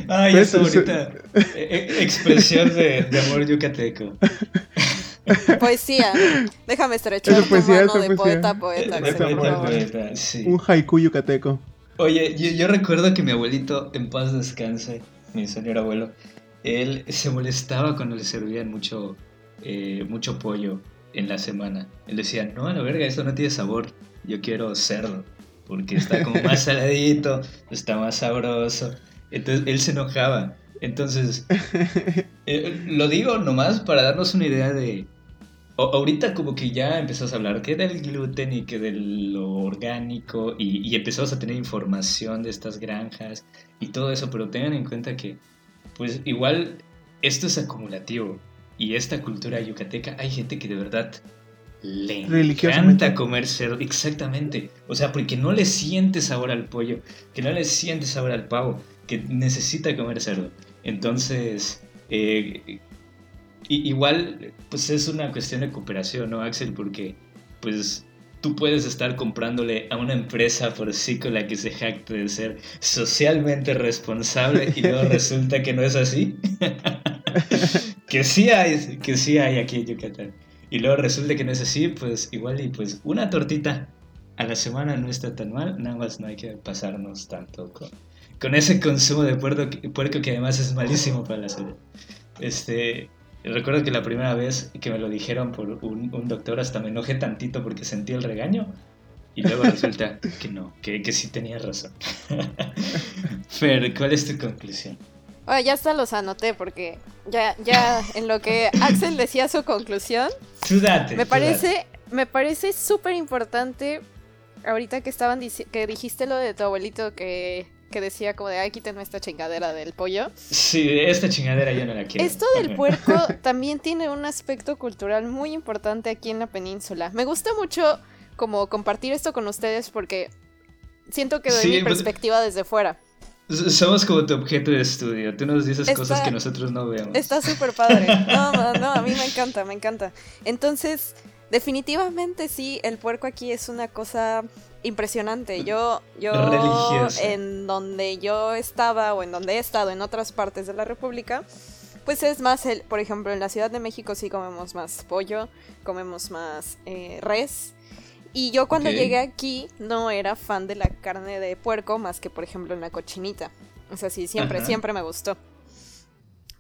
Ay, esa bonita e-, e-, expresión de, amor yucateco. Poesía. Déjame estrechar tu mano de poeta poeta. Un haiku yucateco. Oye, yo, yo recuerdo que mi abuelito, en paz descanse, mi señor abuelo, él se molestaba cuando le servían mucho, eh, mucho pollo en la semana. Él decía, no, a la verga, esto no tiene sabor, yo quiero cerdo, porque está como más saladito, está más sabroso. Entonces él se enojaba. Entonces, eh, lo digo nomás para darnos una idea de... ahorita como que ya empezás a hablar que del gluten y que de lo orgánico y, y empezamos a tener información de estas granjas y todo eso, pero tengan en cuenta que pues igual esto es acumulativo y esta cultura yucateca hay gente que de verdad le encanta comer cerdo, exactamente, o sea, porque no le siente sabor al pollo, que no le siente sabor al pavo, que necesita comer cerdo. Entonces, eh, y, igual, pues es una cuestión de cooperación, ¿no, Axel? Porque, pues, tú puedes estar comprándole a una empresa por sí con la que se jacta de ser socialmente responsable y luego resulta que no es así. que sí hay, que sí hay aquí en Yucatán. Y luego resulta que no es así, pues igual y pues una tortita a la semana no está tan mal, nada más no hay que pasarnos tanto con, con ese consumo de puerco, puerco que además es malísimo para la salud. Este, recuerdo que la primera vez que me lo dijeron por un, doctor hasta me enojé tantito porque sentí el regaño y luego resulta que no, que, que sí tenía razón. Fer, ¿cuál es tu conclusión? ya hasta los anoté porque ya, ya en lo que Axel decía su conclusión, me parece, me parece súper importante ahorita que estaban que dijiste lo de tu abuelito que, decía como de ay quítenme esta chingadera del pollo. Sí, esta chingadera yo no la quiero. Esto del puerco también tiene un aspecto cultural muy importante aquí en la península. Me gusta mucho como compartir esto con ustedes porque siento que doy mi pues, perspectiva desde fuera. Somos como tu objeto de estudio. Tú nos dices cosas que nosotros no vemos. Está súper padre. No, no, no, a mí me encanta, me encanta. Entonces, definitivamente sí, el puerco aquí es una cosa impresionante. Yo, yo en donde yo estaba o en donde he estado en otras partes de la República, pues es más, el, por ejemplo, en la Ciudad de México sí comemos más pollo, comemos más eh, res. Y yo cuando llegué aquí no era fan de la carne de puerco más que por ejemplo en la cochinita. O sea, sí, siempre, siempre me gustó.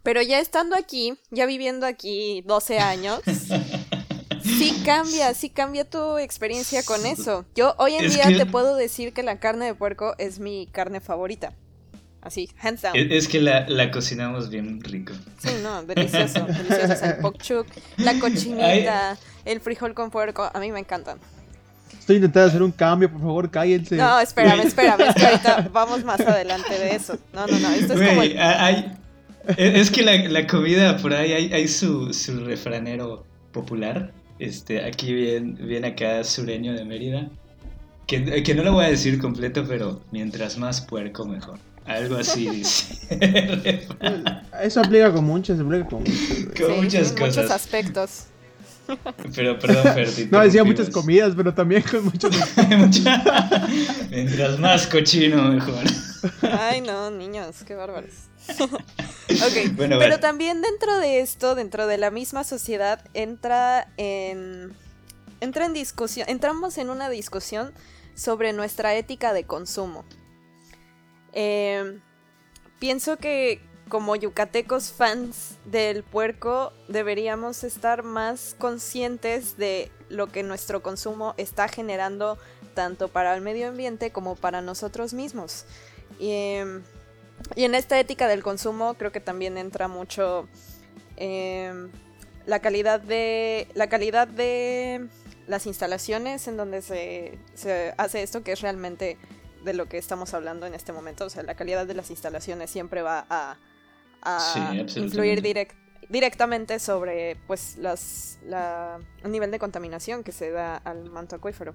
Pero ya estando aquí, ya viviendo aquí 12 años, sí cambia, sí cambia tu experiencia con eso. Yo hoy en día te puedo decir que la carne de puerco es mi carne favorita. Así, hands down. Es que la, cocinamos bien rico. Sí, no, delicioso, delicioso. el pokchuk, la cochinita, el frijol con puerco, a mí me encantan. Estoy intentando hacer un cambio, por favor, cállense. No, espérame, espérame, es que ahorita vamos más adelante de eso. No, no, no, esto es como... hay, es que la, la, comida por ahí hay, hay su, su, refranero popular, este, aquí bien, bien acá sureño de Mérida, que, que no lo voy a decir completo, pero mientras más puerco mejor. Algo así dice. Eso aplica con muchas, aplica con, con muchas cosas. Muchos aspectos. Pero, perdón, Ferti. No, decía muchas comidas, pero también con muchos. Mientras más cochino, mejor. Ay, no, niños, qué bárbaros. ok, pero también dentro de esto, dentro de la misma sociedad, entra en. Entra en discusión. Entramos en una discusión sobre nuestra ética de consumo. Eh, pienso que como yucatecos fans del puerco deberíamos estar más conscientes de lo que nuestro consumo está generando tanto para el medio ambiente como para nosotros mismos. Y, en esta ética del consumo creo que también entra mucho em, la calidad de la calidad de las instalaciones en donde se, se hace esto que es realmente de lo que estamos hablando en este momento. O sea, la calidad de las instalaciones siempre va a a influir directamente sobre pues las, la, el nivel de contaminación que se da al manto acuífero.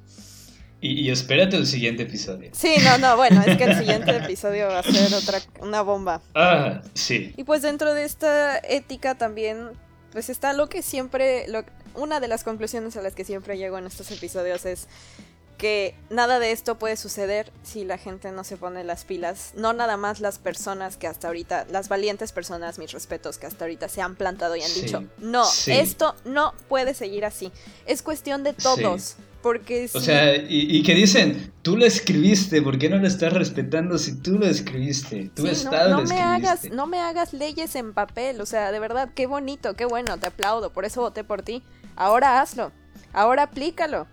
Y, espérate el siguiente episodio. Sí, no, no, bueno, es que el siguiente episodio va a ser otra, una bomba. Ah, sí. Y pues dentro de esta ética también, pues está lo que siempre, lo, una de las conclusiones a las que siempre llego en estos episodios es que nada de esto puede suceder si la gente no se pone las pilas. No nada más las personas que hasta ahorita, las valientes personas, mis respetos, que hasta ahorita se han plantado y han dicho, no, esto no puede seguir así. Es cuestión de todos. Porque O sea, y, que dicen, tú lo escribiste, ¿por qué no lo estás respetando si tú lo escribiste? Tú estado no, no me hagas, no me hagas leyes en papel, o sea, de verdad, qué bonito, qué bueno, te aplaudo, por eso voté por ti. Ahora hazlo, ahora aplícalo.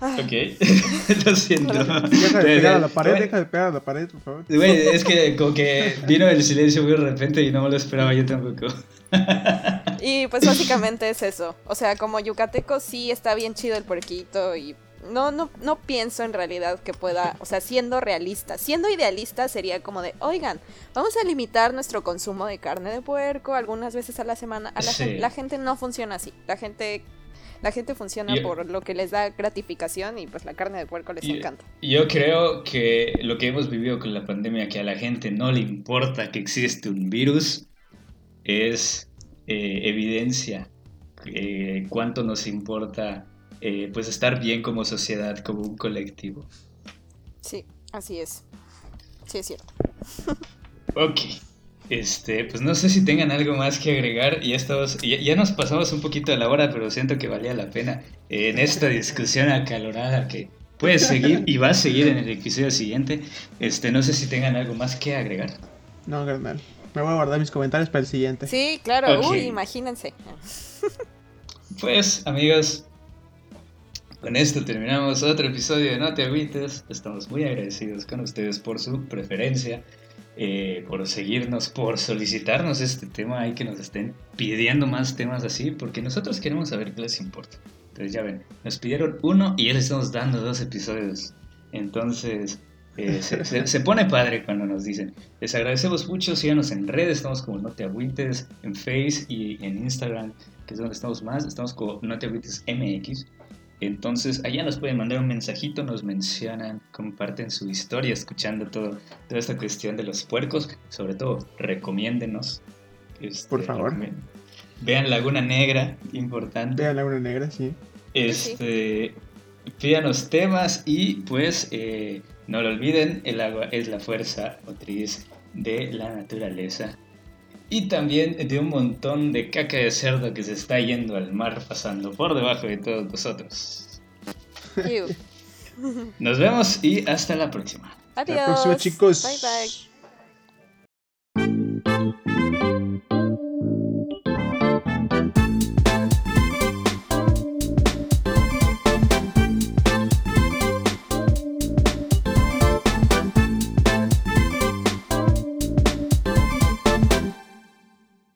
Ok, lo siento. Deja de pegar a la pared, deja de pegar a la pared, por favor. es que como que vino el silencio muy de repente y no me lo esperaba yo tampoco. Y pues básicamente es eso. O sea, como yucateco sí está bien chido el puerquito y no, no, no pienso en realidad que pueda, o sea, siendo realista, siendo idealista sería como de, oigan, vamos a limitar nuestro consumo de carne de puerco algunas veces a la semana. A la, gente, la gente no funciona así. La gente la gente funciona por lo que les da gratificación y pues la carne de puerco les encanta. Yo creo que lo que hemos vivido con la pandemia, que a la gente no le importa que existe un virus, es eh, evidencia eh, cuánto nos importa eh, pues estar bien como sociedad, como un colectivo. Sí, así es. Sí, es cierto. Ok. Este, pues no sé si tengan algo más que agregar. Ya, estamos, ya, ya nos pasamos un poquito de la hora, pero siento que valía la pena en esta discusión acalorada que puede seguir y va a seguir en el episodio siguiente. Este, no sé si tengan algo más que agregar. No, carnal. Me voy a guardar mis comentarios para el siguiente. Sí, claro. Ok. Uy, imagínense. Pues, amigos, con esto terminamos otro episodio de No Te Agüites. Estamos muy agradecidos con ustedes por su preferencia, eh, por seguirnos, por solicitarnos este tema y que nos estén pidiendo más temas así, porque nosotros queremos saber qué les importa. Entonces, ya ven, nos pidieron uno y ya les estamos dando dos episodios. Entonces, eh, se, se- se pone padre cuando nos dicen. Les agradecemos mucho, síganos en redes, estamos como No Te Agüites, en Face y en Instagram, que es donde estamos más, estamos como No Te Agüites MX. Entonces, allá nos pueden mandar un mensajito, nos mencionan, comparten su historia escuchando todo, toda esta cuestión de los puercos. Sobre todo, recomiéndenos. este, Por favor. Vean Laguna Negra, importante. Vean la una negra, sí. Este, pídanos temas y pues eh, no lo olviden, el agua es la fuerza motriz de la naturaleza. Y también de un montón de caca de cerdo que se está yendo al mar pasando por debajo de todos nosotros. Nos vemos y hasta la próxima. Adiós. próxima, chicos. Bye bye.